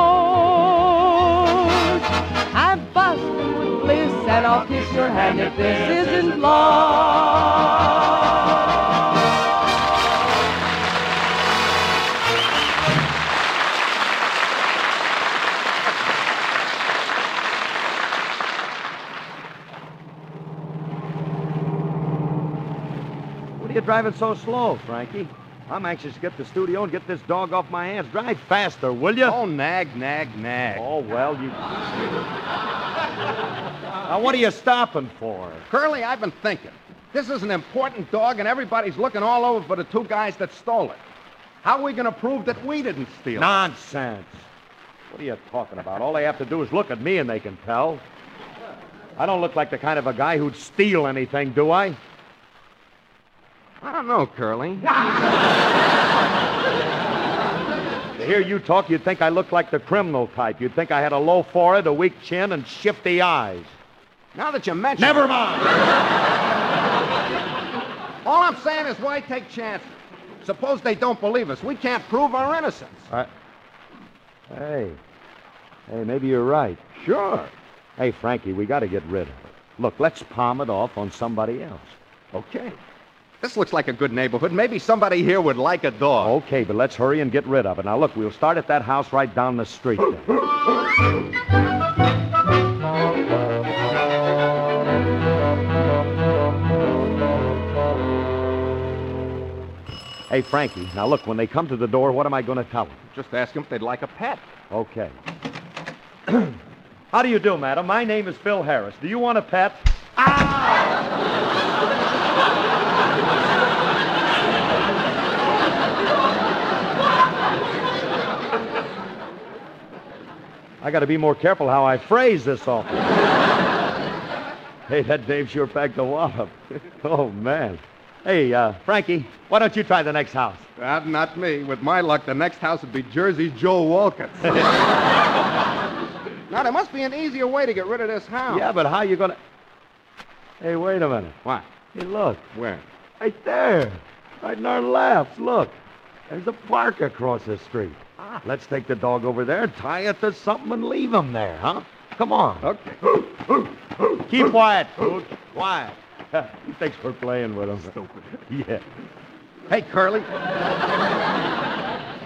I'm busting with bliss, and I'll kiss your hand if this isn't love. What are you driving so slow, Frankie? I'm anxious to get to the studio and get this dog off my hands. Drive faster, will you? Oh, nag, nag, nag. Oh, well, you. now, what are you stopping for? Curly, I've been thinking. This is an important dog, and everybody's looking all over for the two guys that stole it. How are we going to prove that we didn't steal it? Nonsense. What are you talking about? All they have to do is look at me and they can tell. I don't look like the kind of a guy who'd steal anything, do I? I don't know, Curly. To hear you talk, you'd think I looked like the criminal type. You'd think I had a low forehead, a weak chin, and shifty eyes. Now that you mention Never mind. All I'm saying is why take chances? Suppose they don't believe us. We can't prove our innocence. I... Hey. Hey, maybe you're right. Sure. Hey, Frankie, we got to get rid of it. Look, let's palm it off on somebody else. Okay. This looks like a good neighborhood. Maybe somebody here would like a dog. Okay, but let's hurry and get rid of it. Now, look, we'll start at that house right down the street. Hey, Frankie, now look, when they come to the door, what am I going to tell them? Just ask them if they'd like a pet. Okay. How do you do, madam? My name is Phil Harris. Do you want a pet? I got to be more careful how I phrase this offer. hey, that Dave sure packed a wallop. oh, man. Hey, uh, Frankie, why don't you try the next house? Uh, not me. With my luck, the next house would be Jersey Joe Walcott. now, there must be an easier way to get rid of this house. Yeah, but how you going to... Hey, wait a minute. What? Hey, look. Where? Right there. Right in our laps. Look. There's a park across the street. Let's take the dog over there, tie it to something, and leave him there, huh? Come on. Okay. Keep quiet, Pooch. Quiet. he thinks we're playing with him. Stupid. Yeah. Hey, Curly.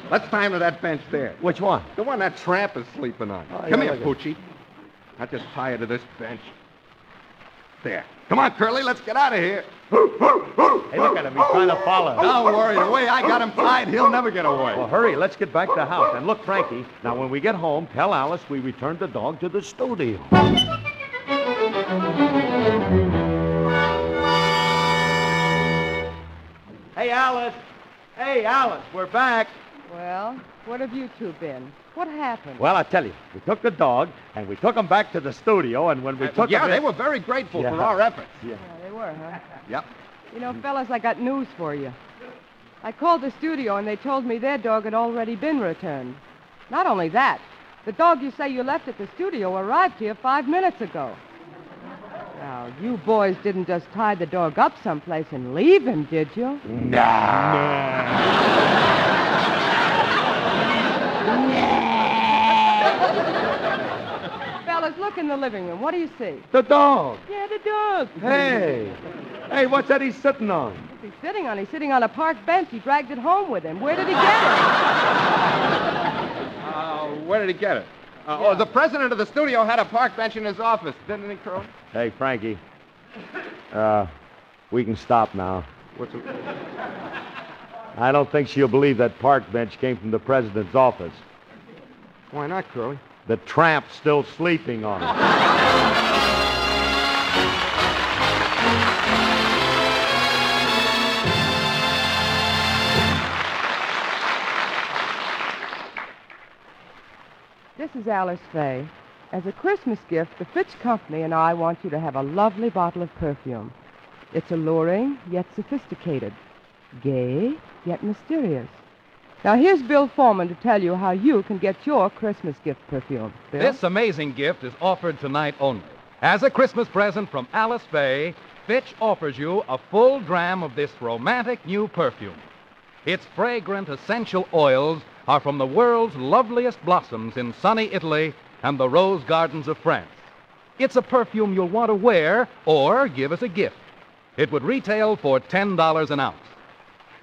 Let's tie him to that bench there. Which one? The one that tramp is sleeping on. Oh, Come yeah, here, Poochie. I'll just tie you to this bench. There. Come on, Curly, let's get out of here. Hey, look at him. He's trying to follow. us. Don't worry. The way I got him tied, he'll never get away. Well, hurry. Let's get back to the house. And look, Frankie, now when we get home, tell Alice we returned the dog to the studio. Hey, Alice. Hey, Alice, we're back. Well, what have you two been? What happened? Well, I tell you, we took the dog and we took him back to the studio, and when we Uh, took yeah, him Yeah, they in- were very grateful Yeah. for our efforts. Yeah. Yeah, they were, huh? Yep. You know, fellas, I got news for you. I called the studio and they told me their dog had already been returned. Not only that, The dog you say you left at the studio arrived here five minutes ago. Now, you boys didn't just tie the dog up someplace and leave him, did you? Fellas, look in the living room. What do you see? The dog. Yeah, the dog. Hey. Hey, what's that he's sitting on? What's he sitting on? He's sitting on a park bench. He dragged it home with him. Where did he get it? Uh, where did he get it? Uh, Oh, the president of the studio had a park bench in his office, didn't he, Curly? Hey, Frankie. Uh, we can stop now. What's it? I don't think she'll believe that park bench came from the president's office. Why not, Curly? The tramp's still sleeping on it. This is Alice Faye. As a Christmas gift, the Fitch Company and I want you to have a lovely bottle of perfume. It's alluring, yet sophisticated. Gay, yet mysterious. Now, here's Bill Forman to tell you how you can get your Christmas gift perfume. Bill? This amazing gift is offered tonight only. As a Christmas present from Alice Faye, Fitch offers you a full dram of this romantic new perfume. Its fragrant essential oils are from the world's loveliest blossoms in sunny Italy and the rose gardens of France. It's a perfume you'll want to wear or give as a gift. It would retail for $10 an ounce.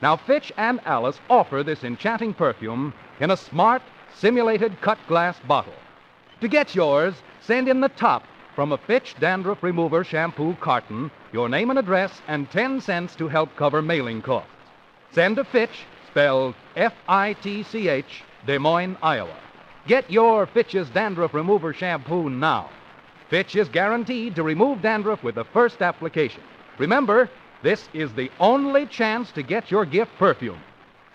Now, Fitch and Alice offer this enchanting perfume in a smart, simulated cut glass bottle. To get yours, send in the top from a Fitch dandruff remover shampoo carton, your name and address, and 10 cents to help cover mailing costs. Send to Fitch, spelled F I T C H, Des Moines, Iowa. Get your Fitch's dandruff remover shampoo now. Fitch is guaranteed to remove dandruff with the first application. Remember, this is the only chance to get your gift perfume.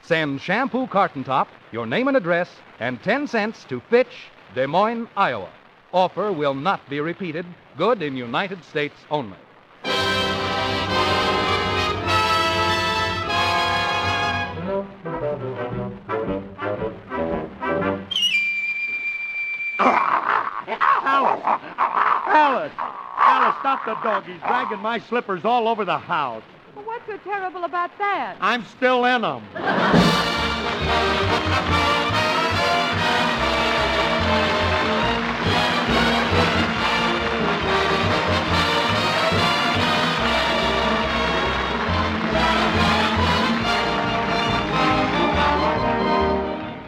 Send shampoo carton top, your name and address, and 10 cents to Fitch, Des Moines, Iowa. Offer will not be repeated. Good in United States only. Ah! Alice! Alice! Alice, stop the dog. He's dragging my slippers all over the house. Well, what's so terrible about that? I'm still in them.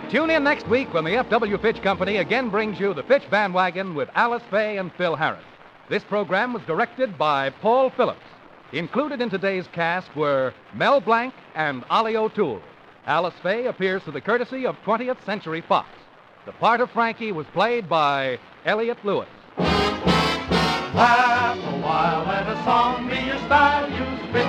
Tune in next week when the F.W. Fitch Company again brings you the Fitch Bandwagon with Alice Faye and Phil Harris. This program was directed by Paul Phillips. Included in today's cast were Mel Blanc and Ollie O'Toole. Alice Faye appears to the courtesy of 20th Century Fox. The part of Frankie was played by Elliott Lewis. Laugh a while, let a song be your style. Use Fitch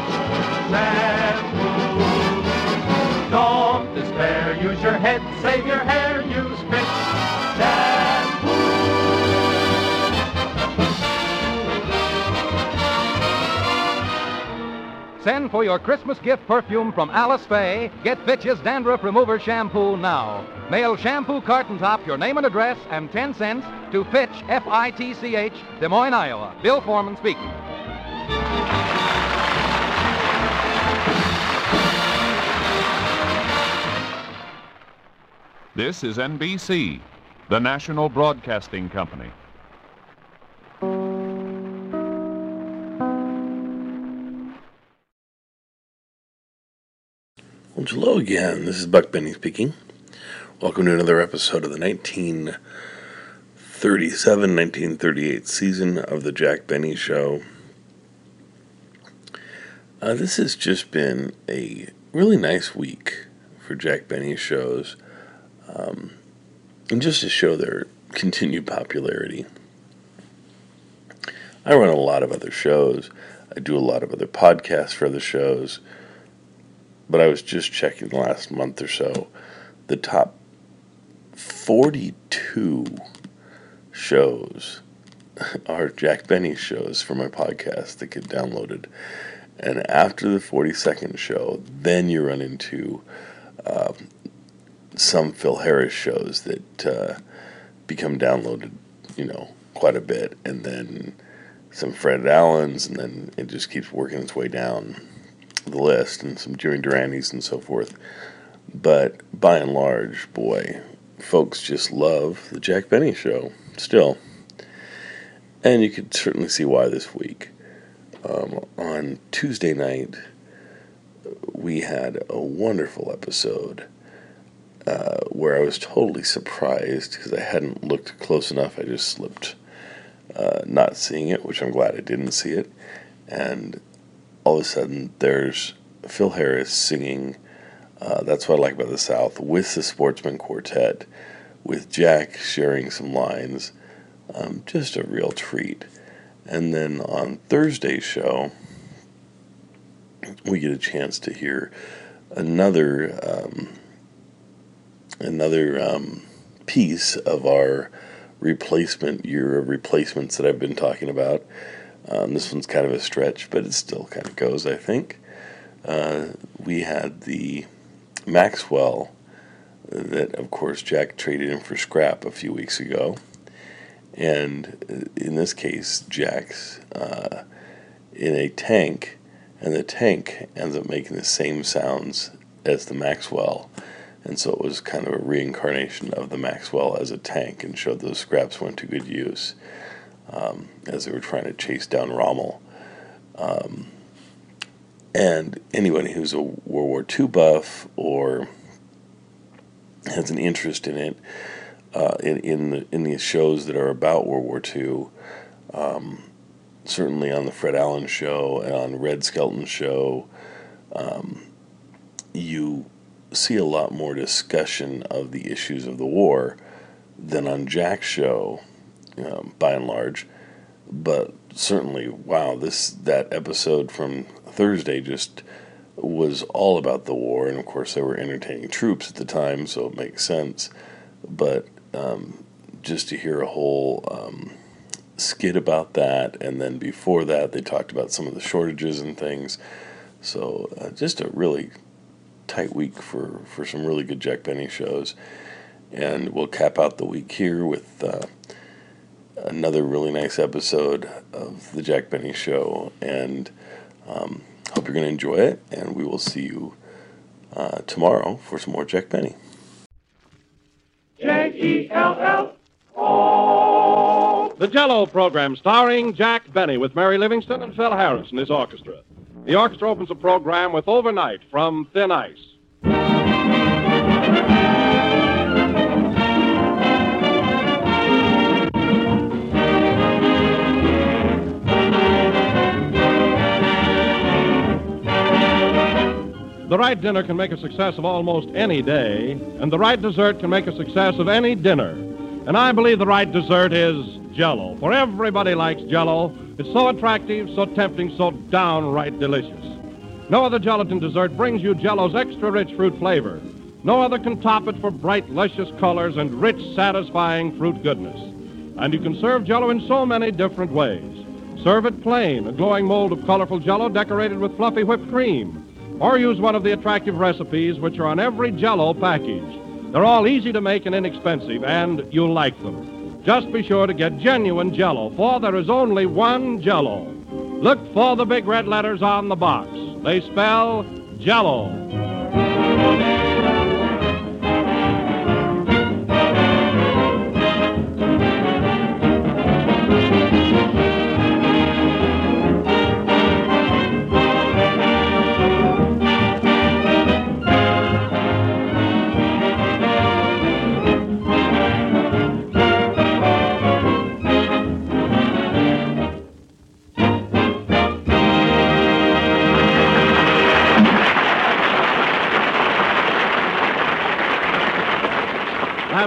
Send for your Christmas gift perfume from Alice Faye. Get Fitch's Dandruff Remover Shampoo now. Mail shampoo carton top, your name and address, and 10 cents to Fitch, F I T C H, Des Moines, Iowa. Bill Forman speaking. This is NBC, the national broadcasting company. Well, hello again. This is Buck Benny speaking. Welcome to another episode of the 1937 1938 season of The Jack Benny Show. Uh, this has just been a really nice week for Jack Benny shows, um, and just to show their continued popularity. I run a lot of other shows, I do a lot of other podcasts for other shows but I was just checking the last month or so. The top 42 shows are Jack Benny shows for my podcast that get downloaded. And after the 42nd show, then you run into uh, some Phil Harris shows that uh, become downloaded, you know, quite a bit, and then some Fred Allens, and then it just keeps working its way down the list, and some Jimmy Durantes and so forth. But by and large, boy, folks just love the Jack Benny show still. And you could certainly see why this week. Um, on Tuesday night, we had a wonderful episode uh, where I was totally surprised because I hadn't looked close enough. I just slipped uh, not seeing it, which I'm glad I didn't see it. And all of a sudden, there's Phil Harris singing uh, That's What I Like About the South with the Sportsmen Quartet, with Jack sharing some lines. Um, just a real treat. And then on Thursday's show, we get a chance to hear another um, another um, piece of our replacement year of replacements that I've been talking about. Um, this one's kind of a stretch, but it still kind of goes, I think. Uh, we had the Maxwell that, of course, Jack traded in for scrap a few weeks ago. And uh, in this case, Jack's uh, in a tank, and the tank ends up making the same sounds as the Maxwell. And so it was kind of a reincarnation of the Maxwell as a tank and showed those scraps went to good use um, as they were trying to chase down Rommel. Um, and anyone who's a World War II buff or has an interest in it, uh, in in the, in these shows that are about World War II, um, certainly on the Fred Allen show and on Red Skelton's show, um, you see a lot more discussion of the issues of the war than on Jack's show, um, by and large. But certainly, wow, this that episode from Thursday just was all about the war, and of course they were entertaining troops at the time, so it makes sense. But um, just to hear a whole um, skit about that, and then before that they talked about some of the shortages and things. So uh, just a really tight week for, for some really good Jack Benny shows. And we'll cap out the week here with uh, another really nice episode of the Jack Benny Show. And um, hope you're going to enjoy it. And we will see you uh, tomorrow for some more Jack Benny. J E L L. The Jello program starring Jack Benny with Mary Livingstone and Phil Harris and his orchestra. The orchestra opens the program with Overnight from Thin Ice. The right dinner can make a success of almost any day, and the right dessert can make a success of any dinner. And I believe the right dessert is Jello, for everybody likes Jello. It's so attractive, so tempting, so downright delicious. No other gelatin dessert brings you Jello's extra rich fruit flavor. No other can top it for bright, luscious colors and rich, satisfying fruit goodness. And you can serve Jello in so many different ways. Serve it plain, a glowing mold of colorful Jello decorated with fluffy whipped cream. Or use one of the attractive recipes which are on every Jello package. They're all easy to make and inexpensive, and you'll like them. Just be sure to get genuine Jello, for there is only one Jello. Look for the big red letters on the box. They spell Jello.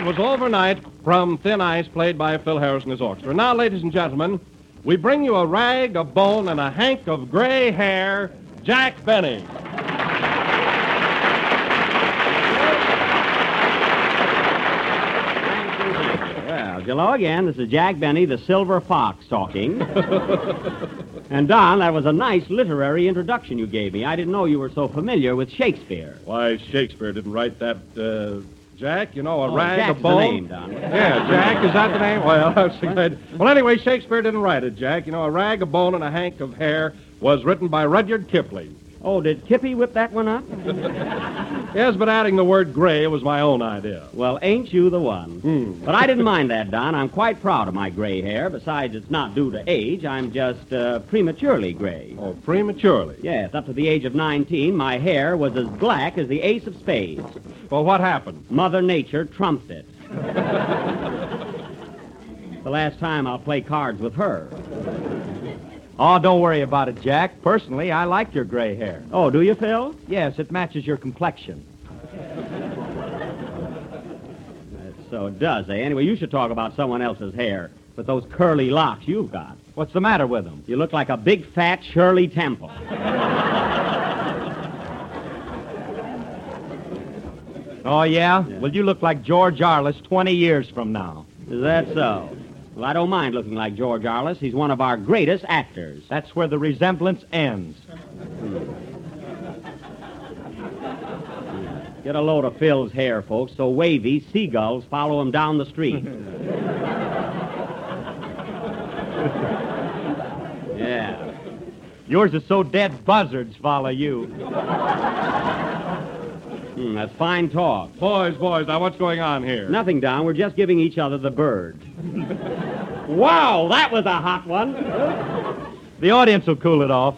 Was Overnight from Thin Ice, played by Phil Harris and his orchestra. Now, ladies and gentlemen, we bring you a rag, a bone, and a hank of gray hair, Jack Benny. Well, hello again. This is Jack Benny, the Silver Fox, talking. and, Don, that was a nice literary introduction you gave me. I didn't know you were so familiar with Shakespeare. Why, Shakespeare didn't write that uh, Jack, you know, a Oh, rag, Jack's a the bone. name, Don. Yeah, Jack, is that the name? Well, that's good. Well, anyway, Shakespeare didn't write it, Jack. You know, a rag, a bone, and a hank of hair was written by Rudyard Kipling. Oh, did Kippy whip that one up? Yes, but adding the word gray was my own idea. Well, ain't you the one? Hmm. But I didn't mind that, Don. I'm quite proud of my gray hair. Besides, it's not due to age. I'm just uh, prematurely gray. Oh, prematurely? Yes, up to the age of 19, my hair was as black as the ace of spades. Well, what happened? Mother Nature trumped it. the last time I'll play cards with her. Oh, don't worry about it, Jack. Personally, I like your gray hair. Oh, do you, Phil? Yes, it matches your complexion. So it does, eh? Anyway, you should talk about someone else's hair. With those curly locks you've got. What's the matter with them? You look like a big fat Shirley Temple. Oh, yeah? Well, you look like George Arliss 20 years from now. Is that so? Well, I don't mind looking like George Arliss. He's one of our greatest actors. That's where the resemblance ends. Hmm. Get a load of Phil's hair, folks, so wavy, seagulls follow him down the street. yeah. Yours is so dead buzzards follow you. Hmm, that's fine talk. Boys, boys, now what's going on here? Nothing, Don. We're just giving each other the bird. wow, that was a hot one. The audience will cool it off.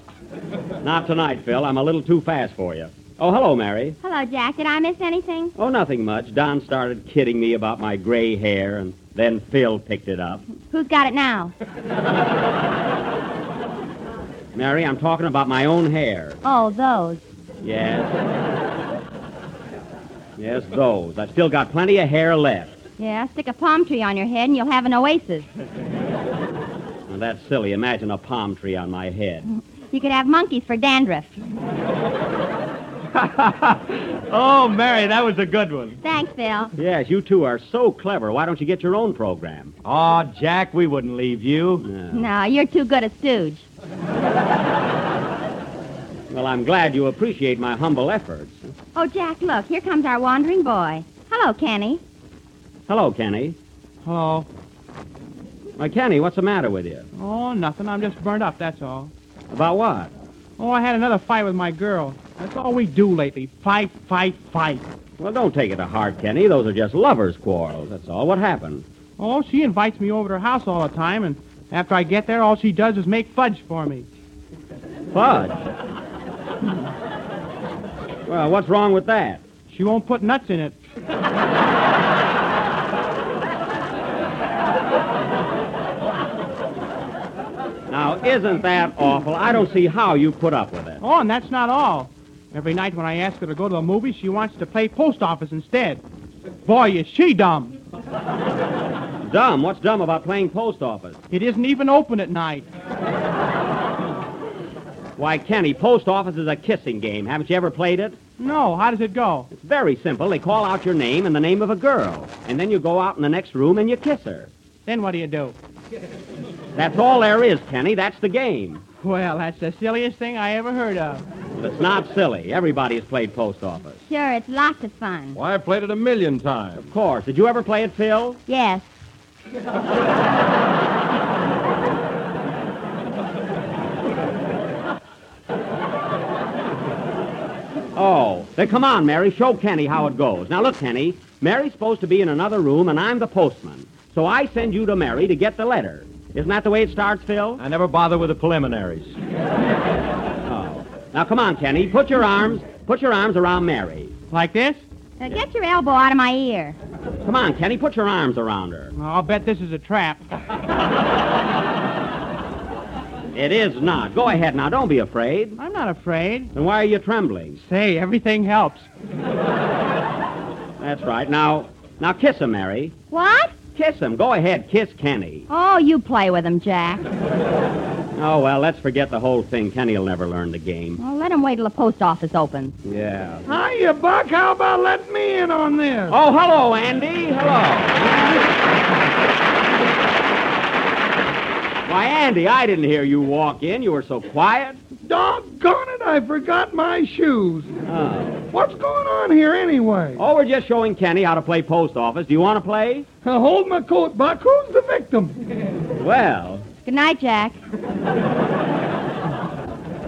Not tonight, Phil. I'm a little too fast for you. Oh, hello, Mary. Hello, Jack. Did I miss anything? Oh, nothing much. Don started kidding me about my gray hair, and then Phil picked it up. Who's got it now? Mary, I'm talking about my own hair. Oh, those. Yes. Yes, those. I've still got plenty of hair left. Yeah, stick a palm tree on your head and you'll have an oasis. Now, that's silly. Imagine a palm tree on my head. You could have monkeys for dandruff. oh, Mary, that was a good one. Thanks, Phil. Yes, you two are so clever. Why don't you get your own program? Oh, Jack, we wouldn't leave you. No, you're too good a stooge. Well, I'm glad you appreciate my humble efforts. Oh, Jack, look, here comes our wandering boy. Hello, Kenny. Hello, Kenny. Hello. Why, Kenny, what's the matter with you? Oh, nothing. I'm just burnt up, that's all. About what? Oh, I had another fight with my girl. That's all we do lately. Fight, fight, fight. Well, don't take it to heart, Kenny. Those are just lovers' quarrels. That's all. What happened? Oh, she invites me over to her house all the time, and after I get there, all she does is make fudge for me. Fudge? Well, what's wrong with that? She won't put nuts in it. Now, isn't that awful? I don't see how you put up with it. Oh, and that's not all. Every night when I ask her to go to the movies, she wants to play post office instead. Boy, is she dumb. Dumb? What's dumb about playing post office? It isn't even open at night. Why, Kenny, post office is a kissing game. Haven't you ever played it? No, how does it go? It's very simple. They call out your name and the name of a girl, and then you go out in the next room and you kiss her. Then what do you do? That's all there is, Kenny. That's the game. Well, that's the silliest thing I ever heard of. But it's not silly. Everybody has played post office. Sure, it's lots of fun. Why, I've played it a million times. Of course. Did you ever play it, Phil? Yes. Oh, then come on, Mary. Show Kenny how it goes. Now, look, Kenny. Mary's supposed to be in another room, and I'm the postman. So I send you to Mary to get the letter. Isn't that the way it starts, Phil? I never bother with the preliminaries. Oh. Now, come on, Kenny. Put your arms, put your arms around Mary. Like this? Now get your elbow out of my ear. Come on, Kenny. Put your arms around her. I'll bet this is a trap. It is not. Go ahead now. Don't be afraid. I'm not afraid. Then why are you trembling? Say, everything helps. That's right. Now, now kiss him, Mary. What? Kiss him. Go ahead. Kiss Kenny. Oh, you play with him, Jack. Oh, well, let's forget the whole thing. Kenny'll never learn the game. Well, let him wait till the post office opens. Yeah. Hiya, Buck. How about letting me in on this? Oh, hello, Andy. Hello. Why, Andy, I didn't hear you walk in. You were so quiet. Doggone it, I forgot my shoes. Oh. What's going on here anyway? Oh, we're just showing Kenny how to play post office. Do you want to play? Uh, hold my coat, Buck. Who's the victim? Well, Good night, Jack.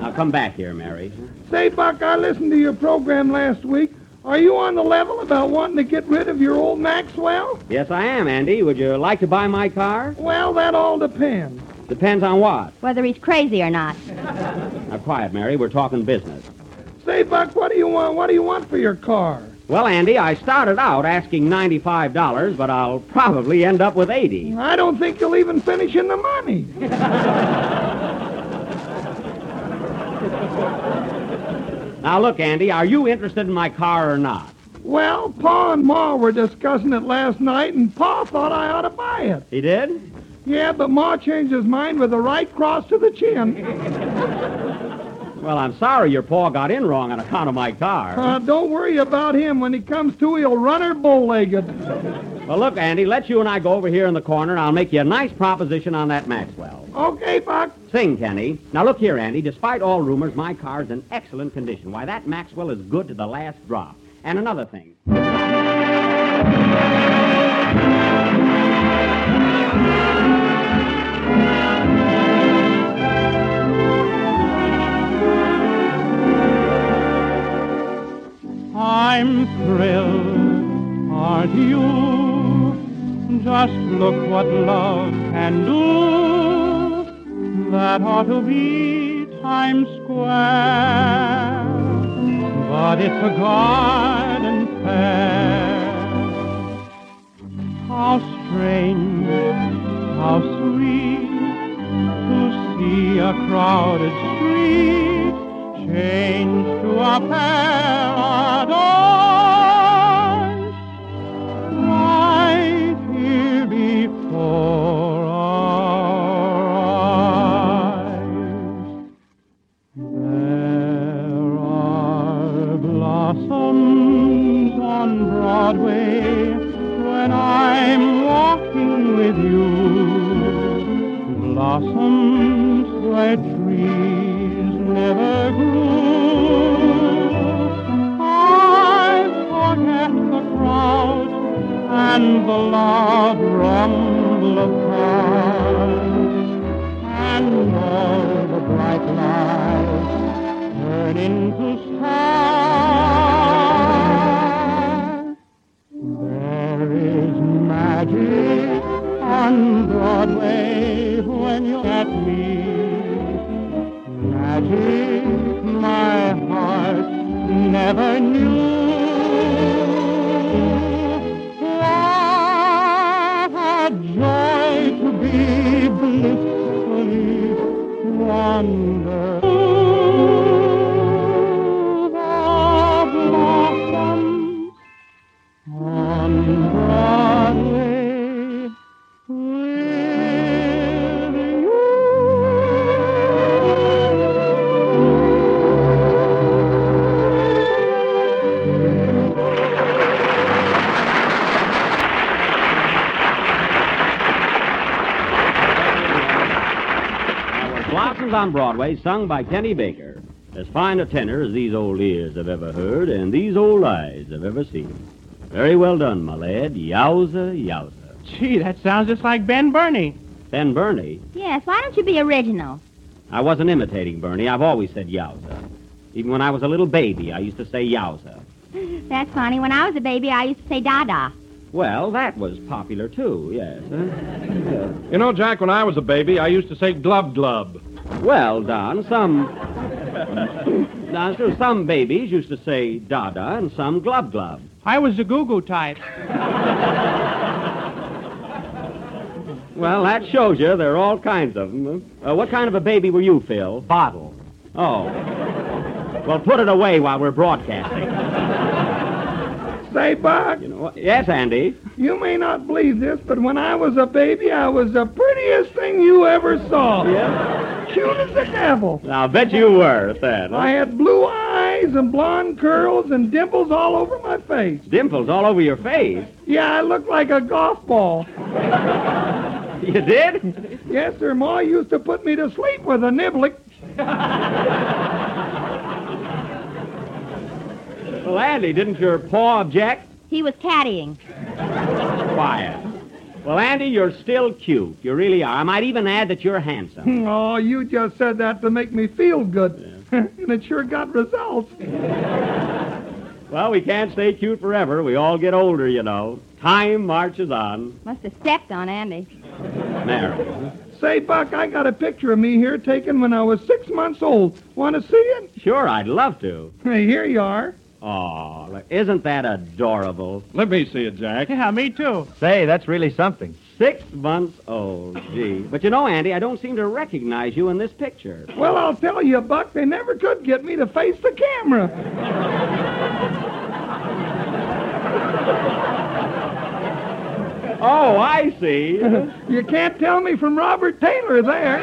now come back here, Mary. Say, Buck, I listened to your program last week. Are you on the level about wanting to get rid of your old Maxwell? Yes, I am, Andy. Would you like to buy my car? Well, that all depends. Depends on what. Whether he's crazy or not. Now, quiet, Mary. We're talking business. Say, Buck, what do you want? What do you want for your car? Well, Andy, I started out asking $95, but I'll probably end up with 80 I don't think you'll even finish in the money. Now, look, Andy, are you interested in my car or not? Well, Pa and Ma were discussing it last night, and Pa thought I ought to buy it. He did? Yeah, but Ma changed his mind with a right cross to the chin. Well, I'm sorry your paw got in wrong on account of my car. Uh, don't worry about him. When he comes to, he'll run her bow-legged. Well, look, Andy, let's you and I go over here in the corner, and I'll make you a nice proposition on that Maxwell. Okay, Buck. Sing, Kenny. Now, look here, Andy. Despite all rumors, my car's in excellent condition. Why, that Maxwell is good to the last drop. And another thing. I'm thrilled, aren't you? Just look what love can do. That ought to be Times Square. But it's a garden fair. How strange, how sweet to see a crowded street change to a paradise right here before our eyes. There are blossoms on Broadway when I'm walking with you. Blossoms where trees never grew. I forget the crowd and the loud rumble of cars and all the bright lights turn into stars. There is magic on Broadway when you're at me. Magic my heart never knew. Joy to be blissfully. On Broadway, sung by Kenny Baker. As fine a tenor as these old ears have ever heard and these old eyes have ever seen. Very well done, my lad. Yowza, yowza. Gee, that sounds just like Ben Bernie. Ben Bernie. Yes, why don't you be original? I wasn't imitating Bernie. I've always said yowza. Even when I was a little baby, I used to say yowza. That's funny. When I was a baby, I used to say Dada. Well, that was popular too, yes. huh? You know, Jack, when I was a baby, I used to say glub glub. Well, Don, some. now, sure, some babies used to say dada and some glub glub. I was the Goo Goo type. Well, that shows you there are all kinds of them. Uh, what kind of a baby were you, Phil? Bottle. Oh. Well, put it away while we're broadcasting. Say, Buck, You know, yes, Andy. you may not believe this, but when I was a baby, I was the prettiest thing you ever saw. Yeah? Cute as the devil. I'll bet you were at that. huh? I had blue eyes and blonde curls and dimples all over my face. Dimples all over your face. Yeah, I looked like a golf ball. You did? Yes, sir. Ma used to put me to sleep with a niblick. Well, Andy, didn't your paw object? He was caddying. Quiet. Well, Andy, you're still cute. You really are. I might even add that you're handsome. Hmm, oh, you just said that to make me feel good. and it sure got results. Well, we can't stay cute forever. We all get older, you know. Time marches on. Must have stepped on Andy. Mary. Say, Buck, I got a picture of me here taken when I was six months old. Want to see it? Sure, I'd love to. Hey, here you are. Oh, look, isn't that adorable? Let me see it, Jack. Yeah, me too. Say, that's really something. Six months old, gee. But you know, Andy, I don't seem to recognize you in this picture. Well, I'll tell you, Buck, they never could get me to face the camera. Oh, I see. you can't tell me from Robert Taylor there.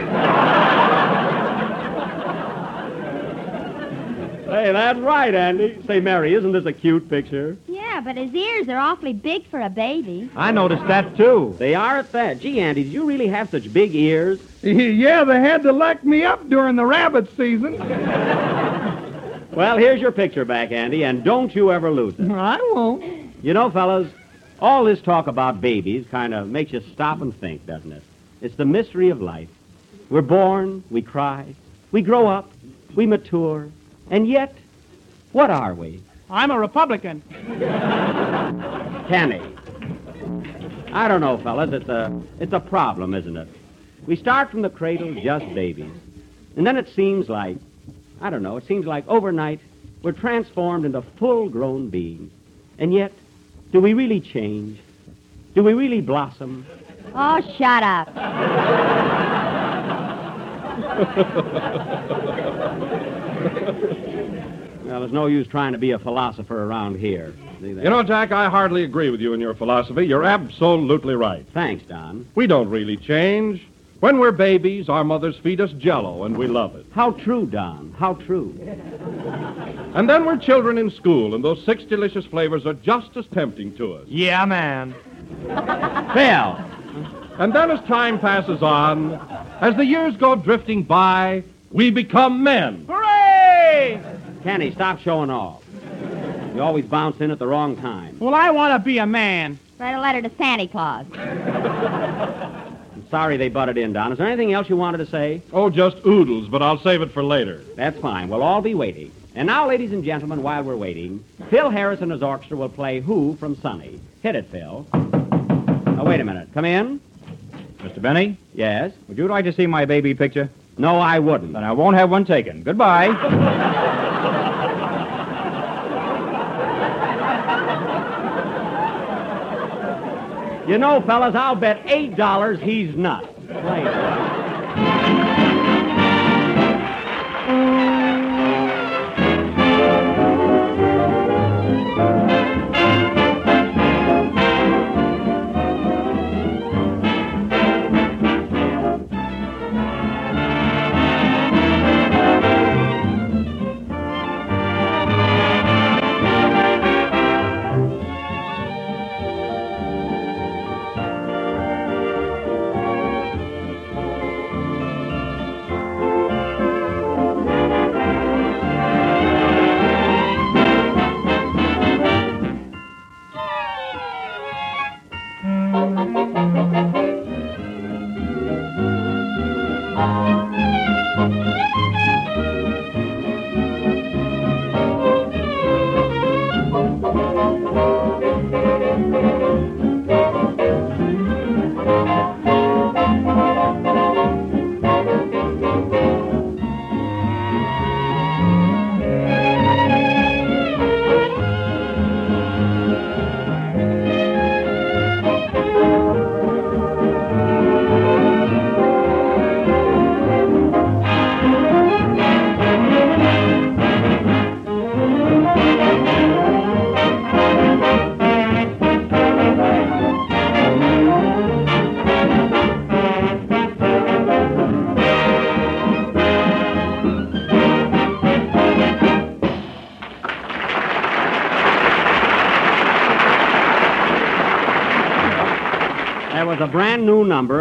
Hey, that's right, Andy. Say, Mary, isn't this a cute picture? Yeah, but his ears are awfully big for a baby. I noticed that, too. They are at that. Gee, Andy, did you really have such big ears? yeah, they had to lock me up during the rabbit season. Well, here's your picture back, Andy, and don't you ever lose it. I won't. You know, fellas, all this talk about babies kind of makes you stop and think, doesn't it? It's the mystery of life. We're born, we cry, we grow up, we mature, and yet, what are we? I'm a Republican. Kenny. I don't know, fellas. It's a, it's a problem, isn't it? We start from the cradle just babies. And then it seems like, I don't know, it seems like overnight we're transformed into full grown beings. And yet, do we really change? Do we really blossom? Oh, shut up. Well, there's no use trying to be a philosopher around here. You know, Jack, I hardly agree with you in your philosophy. You're absolutely right. Thanks, Don. We don't really change. When we're babies, our mothers feed us jello, and we love it. How true, Don. How true. And then we're children in school, and those six delicious flavors are just as tempting to us. Yeah, man. Phil. And then as time passes on, as the years go drifting by, we become men. Hooray! Kenny, stop showing off. You always bounce in at the wrong time. Well, I want to be a man. Write a letter to Santa Claus. I'm sorry they butted in, Don. Is there anything else you wanted to say? Oh, just oodles, but I'll save it for later. That's fine. We'll all be waiting. And now, ladies and gentlemen, while we're waiting, Phil Harris and his orchestra will play Who from Sunny. Hit it, Phil. Now, wait a minute. Come in. Mr. Benny, Yes? would you like to see my baby picture? No, I wouldn't. Then I won't have one taken. Goodbye. You know, fellas, I'll bet $8 he's nuts.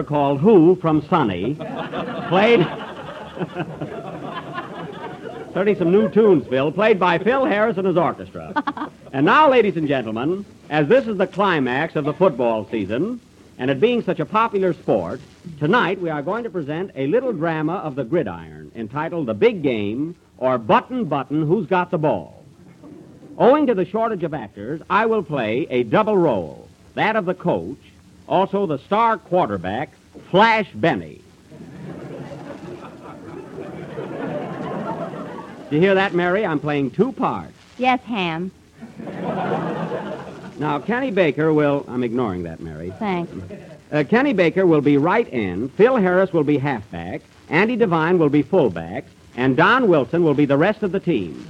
Called Who from Sunny, played Certainly some new tunes, Phil, played by Phil Harris and his orchestra. and now, ladies and gentlemen, as this is the climax of the football season, and it being such a popular sport, tonight we are going to present a little drama of the gridiron entitled The Big Game or Button Button Who's Got the Ball. Owing to the shortage of actors, I will play a double role that of the coach, also the star quarterback, Flash Benny. Do you hear that, Mary? I'm playing two parts. Yes, Ham. Now, Kenny Baker will. I'm ignoring that, Mary. Thanks. Uh, Kenny Baker will be right end. Phil Harris will be halfback. Andy Devine will be fullback. And Don Wilson will be the rest of the team.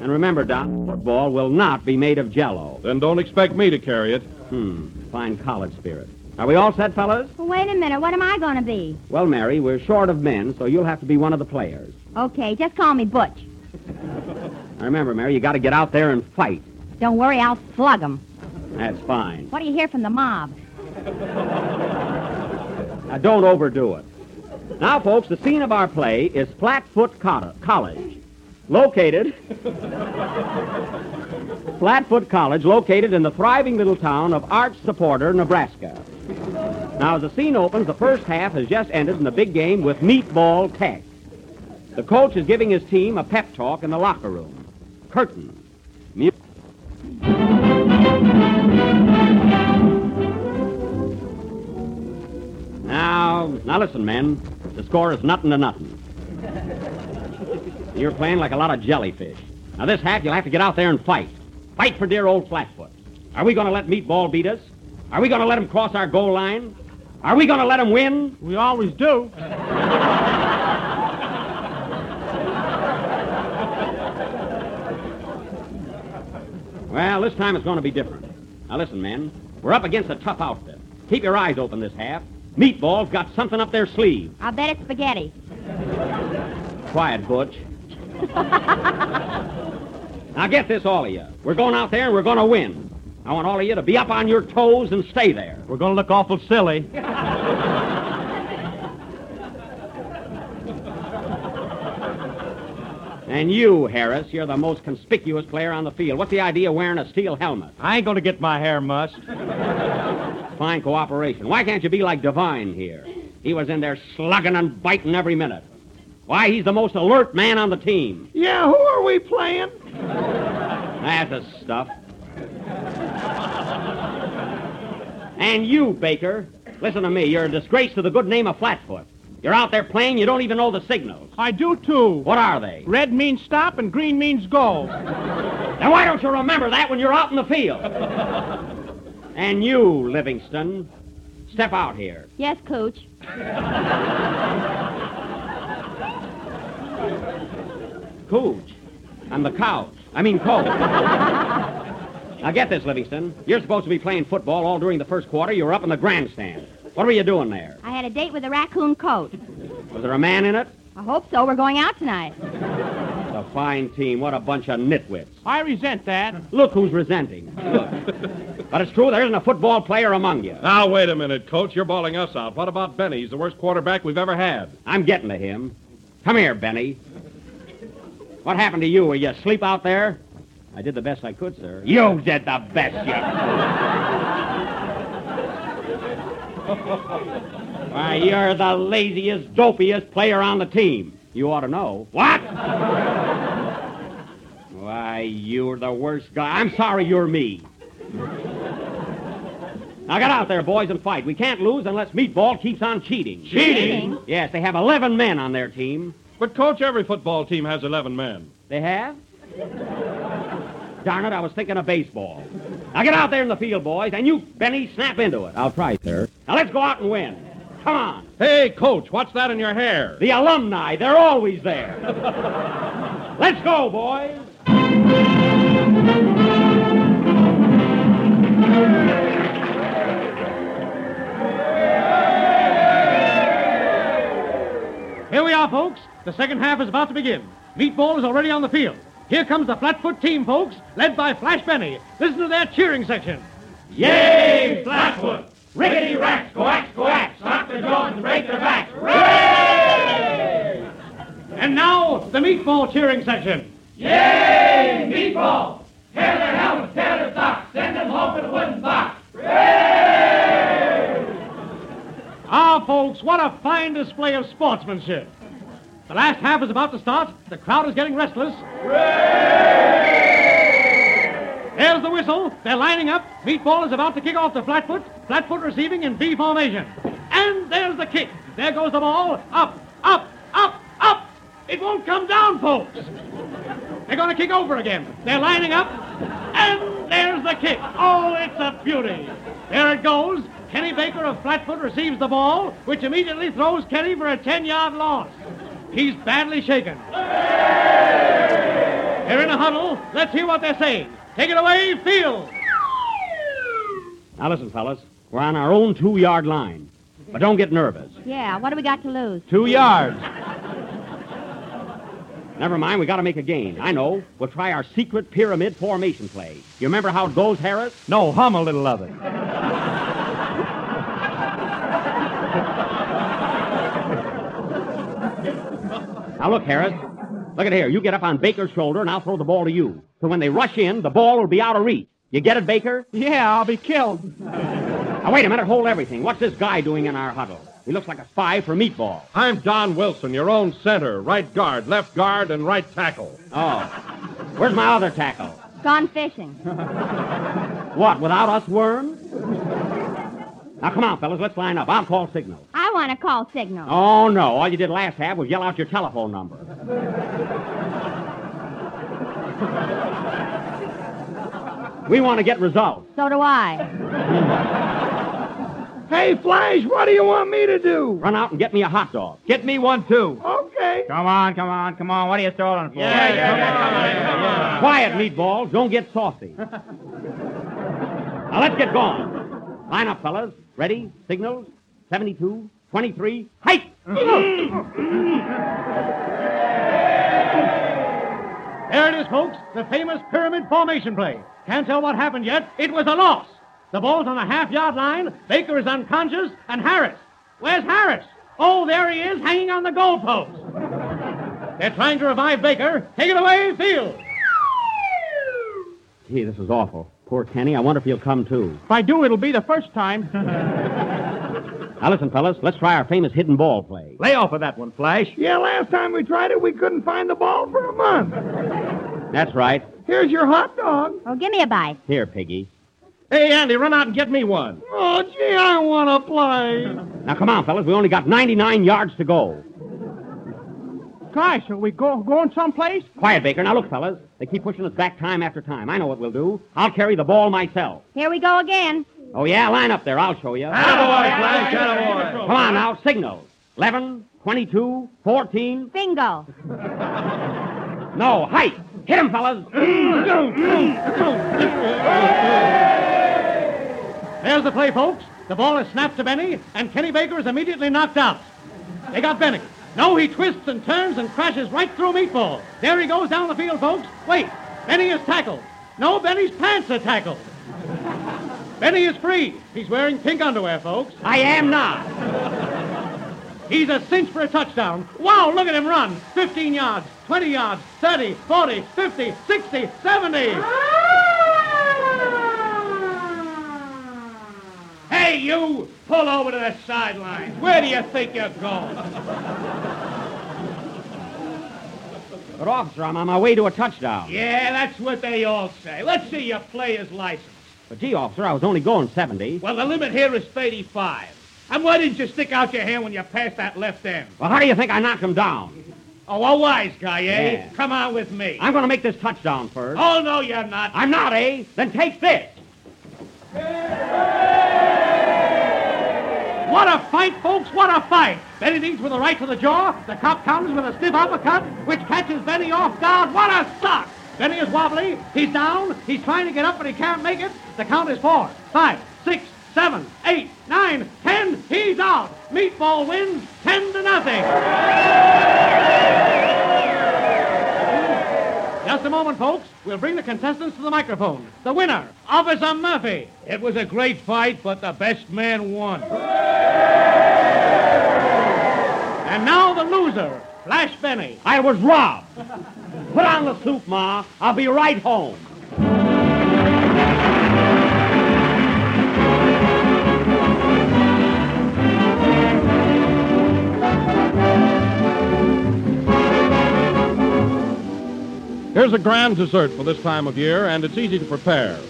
And remember, Don, football will not be made of jello. Then don't expect me to carry it. Hmm. Fine college spirit. Are we all set, fellas? Well, wait a minute. What am I going to be? Well, Mary, we're short of men, so you'll have to be one of the players. Okay, just call me Butch. Now, remember, Mary, you got to get out there and fight. Don't worry, I'll slug 'em. That's fine. What do you hear from the mob? Now, don't overdo it. Now, folks, the scene of our play is Flatfoot Cot- College, located. Flatfoot College, located in the thriving little town of Arch Supporter, Nebraska. Now, as the scene opens, the first half has just ended in the big game with Meatball Tech. The coach is giving his team a pep talk in the locker room. Curtain. Mu- Now, now listen, men. The score is nothing to nothing. You're playing like a lot of jellyfish. Now, this half, you'll have to get out there and fight. Fight for dear old Flatfoot. Are we going to let Meatball beat us? Are we going to let him cross our goal line? Are we going to let him win? We always do. Well, this time it's going to be different. Now, listen, men. We're up against a tough outfit. Keep your eyes open this half. Meatball's got something up their sleeve. I'll bet it's spaghetti. Quiet, Butch. now, get this, all of you. We're going out there and we're going to win. I want all of you to be up on your toes and stay there. We're going to look awful silly. And you, Harris, you're the most conspicuous player on the field. What's the idea of wearing a steel helmet? I ain't going to get my hair mussed. Fine cooperation. Why can't you be like Devine here? He was in there slugging and biting every minute. Why, he's the most alert man on the team. Yeah, who are we playing? That's the stuff. And you, Baker, listen to me. You're a disgrace to the good name of Flatfoot. You're out there playing, you don't even know the signals. I do too. What are they? Red means stop and green means go. Now, why don't you remember that when you're out in the field? and you, Livingstone, step out here. Yes, Coach. Cooch. I'm the couch. I mean, coach. now get this, Livingstone. You're supposed to be playing football all during the first quarter. You were up in the grandstand. What were you doing there? I had a date with a raccoon coat. Was there a man in it? I hope so. We're going out tonight. It's a fine team. What a bunch of nitwits. I resent that. Look who's resenting. but it's true, there isn't a football player among you. Now, wait a minute, Coach. You're bawling us out. What about Benny? He's the worst quarterback we've ever had. I'm getting to him. Come here, Benny. What happened to you? Were you asleep out there? I did the best I could, sir. You did the best you could. Why, you're the laziest, dopiest player on the team. You ought to know. What? Why, you're the worst guy. I'm sorry you're me. Now get out there, boys, and fight. We can't lose unless Meatball keeps on cheating. Cheating? Yes, they have 11 men on their team. But, Coach, every football team has 11 men. They have? Darn it, I was thinking of baseball. Now get out there in the field, boys, and you, Benny, snap into it. I'll try, sir. Now let's go out and win. Come on. Hey, Coach, what's that in your hair? The alumni, they're always there. let's go, boys. Here we are, folks. The second half is about to begin. Meatball is already on the field. Here comes the Flatfoot team, folks, led by Flash Benny. Listen to their cheering section. Yay, Flatfoot! Rickety racks, coax, coax, knock the jaws and break their backs. Hooray! And now, the meatball cheering section. Yay, meatball! Tear their helmets, tear their socks, send them home in a wooden box. Ah, folks, what a fine display of sportsmanship. The last half is about to start. The crowd is getting restless. There's the whistle. They're lining up. Meatball is about to kick off the flatfoot. Flatfoot receiving in V formation. And there's the kick. There goes the ball. Up, up, up, up. It won't come down, folks. They're going to kick over again. They're lining up. And there's the kick. Oh, it's a beauty. There it goes. Kenny Baker of Flatfoot receives the ball, which immediately throws Kenny for a 10-yard loss. He's badly shaken. They're in a huddle. Let's hear what they're saying. Take it away, Field. Now listen, fellas. We're on our own two-yard line. But don't get nervous. Yeah, what do we got to lose? Two yards. Never mind, we got to make a gain. I know. We'll try our secret pyramid formation play. You remember how it goes, Harris? No, hum a little of it. Now look, Harris. Look at here. You get up on Baker's shoulder, and I'll throw the ball to you. So when they rush in, the ball will be out of reach. You get it, Baker? Yeah, I'll be killed. Now wait a minute. Hold everything. What's this guy doing in our huddle? He looks like a spy for Meatball. I'm Don Wilson, your own center, right guard, left guard, and right tackle. Oh. Where's my other tackle? Gone fishing. What, without us worms? Now come on, fellas. Let's line up. I'll call signal. I want to call signal. Oh, no. All you did last half was yell out your telephone number. We want to get results. So do I. Hmm. Hey, Flash, what do you want me to do? Run out and get me a hot dog. Get me one, too. Okay. Come on, come on, come on. What are you stalling for? Yeah, yeah, yeah, yeah! Quiet, meatballs. Don't get saucy. now let's get going. Line up, fellas. Ready? Signals? 72, 23, height! There it is, folks. The famous pyramid formation play. Can't tell what happened yet. It was a loss. The ball's on the half-yard line. Baker is unconscious. And Harris. Where's Harris? Oh, there he is, hanging on the goalpost. They're trying to revive Baker. Take it away, Field. Gee, this is awful. Poor Kenny. I wonder if he'll come too. If I do, it'll be the first time. Now listen, fellas. Let's try our famous hidden ball play. Lay off of that one, Flash. Yeah, last time we tried it, we couldn't find the ball for a month. That's right. Here's your hot dog. Oh, give me a bite. Here, Piggy. Hey, Andy, run out and get me one. Oh, gee, I want to play. Now come on, fellas. We only got 99 yards to go. Gosh, are we go, going someplace? Quiet, Baker. Now look, fellas. They keep pushing us back time after time. I know what we'll do. I'll carry the ball myself. Here we go again. Oh, yeah? Line up there. I'll show you. Flash, attaboy. Come on now. Signals. 11, 22, 14. Bingo. No, height. Hit him, fellas. There's the play, folks. The ball is snapped to Benny, and Kenny Baker is immediately knocked out. They got Benny. No, he twists and turns and crashes right through Meatball. There he goes down the field, folks. Wait, Benny is tackled. No, Benny's pants are tackled. Benny is free. He's wearing pink underwear, folks. I am not. He's a cinch for a touchdown. Wow, look at him run. 15 yards, 20 yards, 30, 40, 50, 60, 70. Ah! Hey, you! Pull over to the sideline. Where do you think you're going? But, officer, I'm on my way to a touchdown. Yeah, that's what they all say. Let's see your player's license. But, gee, officer, I was only going 70. Well, the limit here is 35. And why didn't you stick out your hand when you passed that left end? Well, how do you think I knocked him down? Oh, a wise guy, eh? Yeah. Come on with me. I'm going to make this touchdown first. Oh, no, you're not. I'm not, eh? Then take this. What a fight, folks! What a fight! Benny Deeds with a right to the jaw. The cop counters with a stiff uppercut, which catches Benny off guard. What a sock! Benny is wobbly. He's down. He's trying to get up, but he can't make it. The count is four, five, six, seven, eight, nine, ten. He's out. Meatball wins ten to nothing. Just a moment, folks. We'll bring the contestants to the microphone. The winner, Officer Murphy. It was a great fight, but the best man won. And now the loser, Flash Benny, I was robbed. Put on the soup, Ma. I'll be right home. Here's a grand dessert for this time of year, and it's easy to prepare.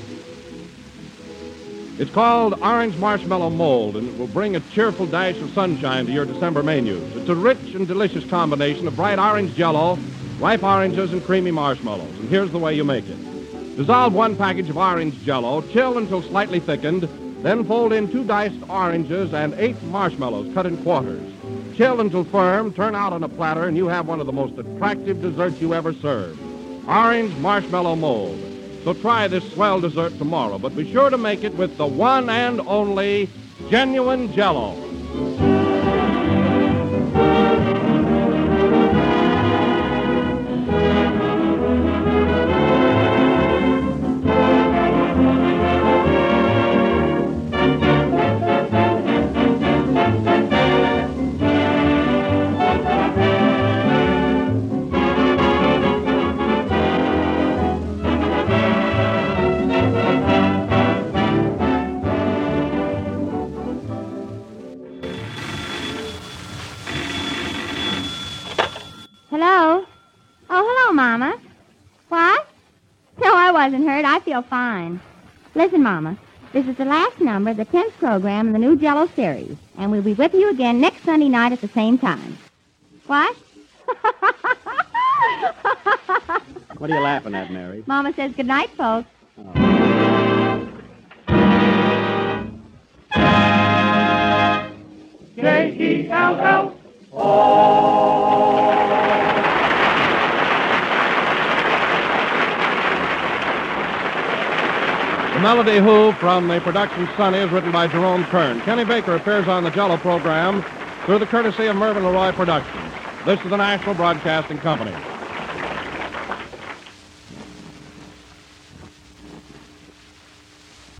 It's called Orange Marshmallow Mold, and it will bring a cheerful dash of sunshine to your December menus. It's a rich and delicious combination of bright orange jello, ripe oranges, and creamy marshmallows. And here's the way you make it. Dissolve one package of orange jello, chill until slightly thickened, then fold in two diced oranges and eight marshmallows cut in quarters. Chill until firm, turn out on a platter, and you have one of the most attractive desserts you ever served. Orange Marshmallow Mold. So try this swell dessert tomorrow, but be sure to make it with the one and only genuine Jello. Wasn't hurt. I feel fine. Listen, Mama, this is the last number of the 10th program in the new Jello series, and we'll be with you again next Sunday night at the same time. What? What are you laughing at, Mary? Mama says good night, folks. Oh. J-E-L-L. The Melody Who from the production Sunny is written by Jerome Kern. Kenny Baker appears on the Jello program through the courtesy of Mervyn LeRoy Productions. This is the National Broadcasting Company.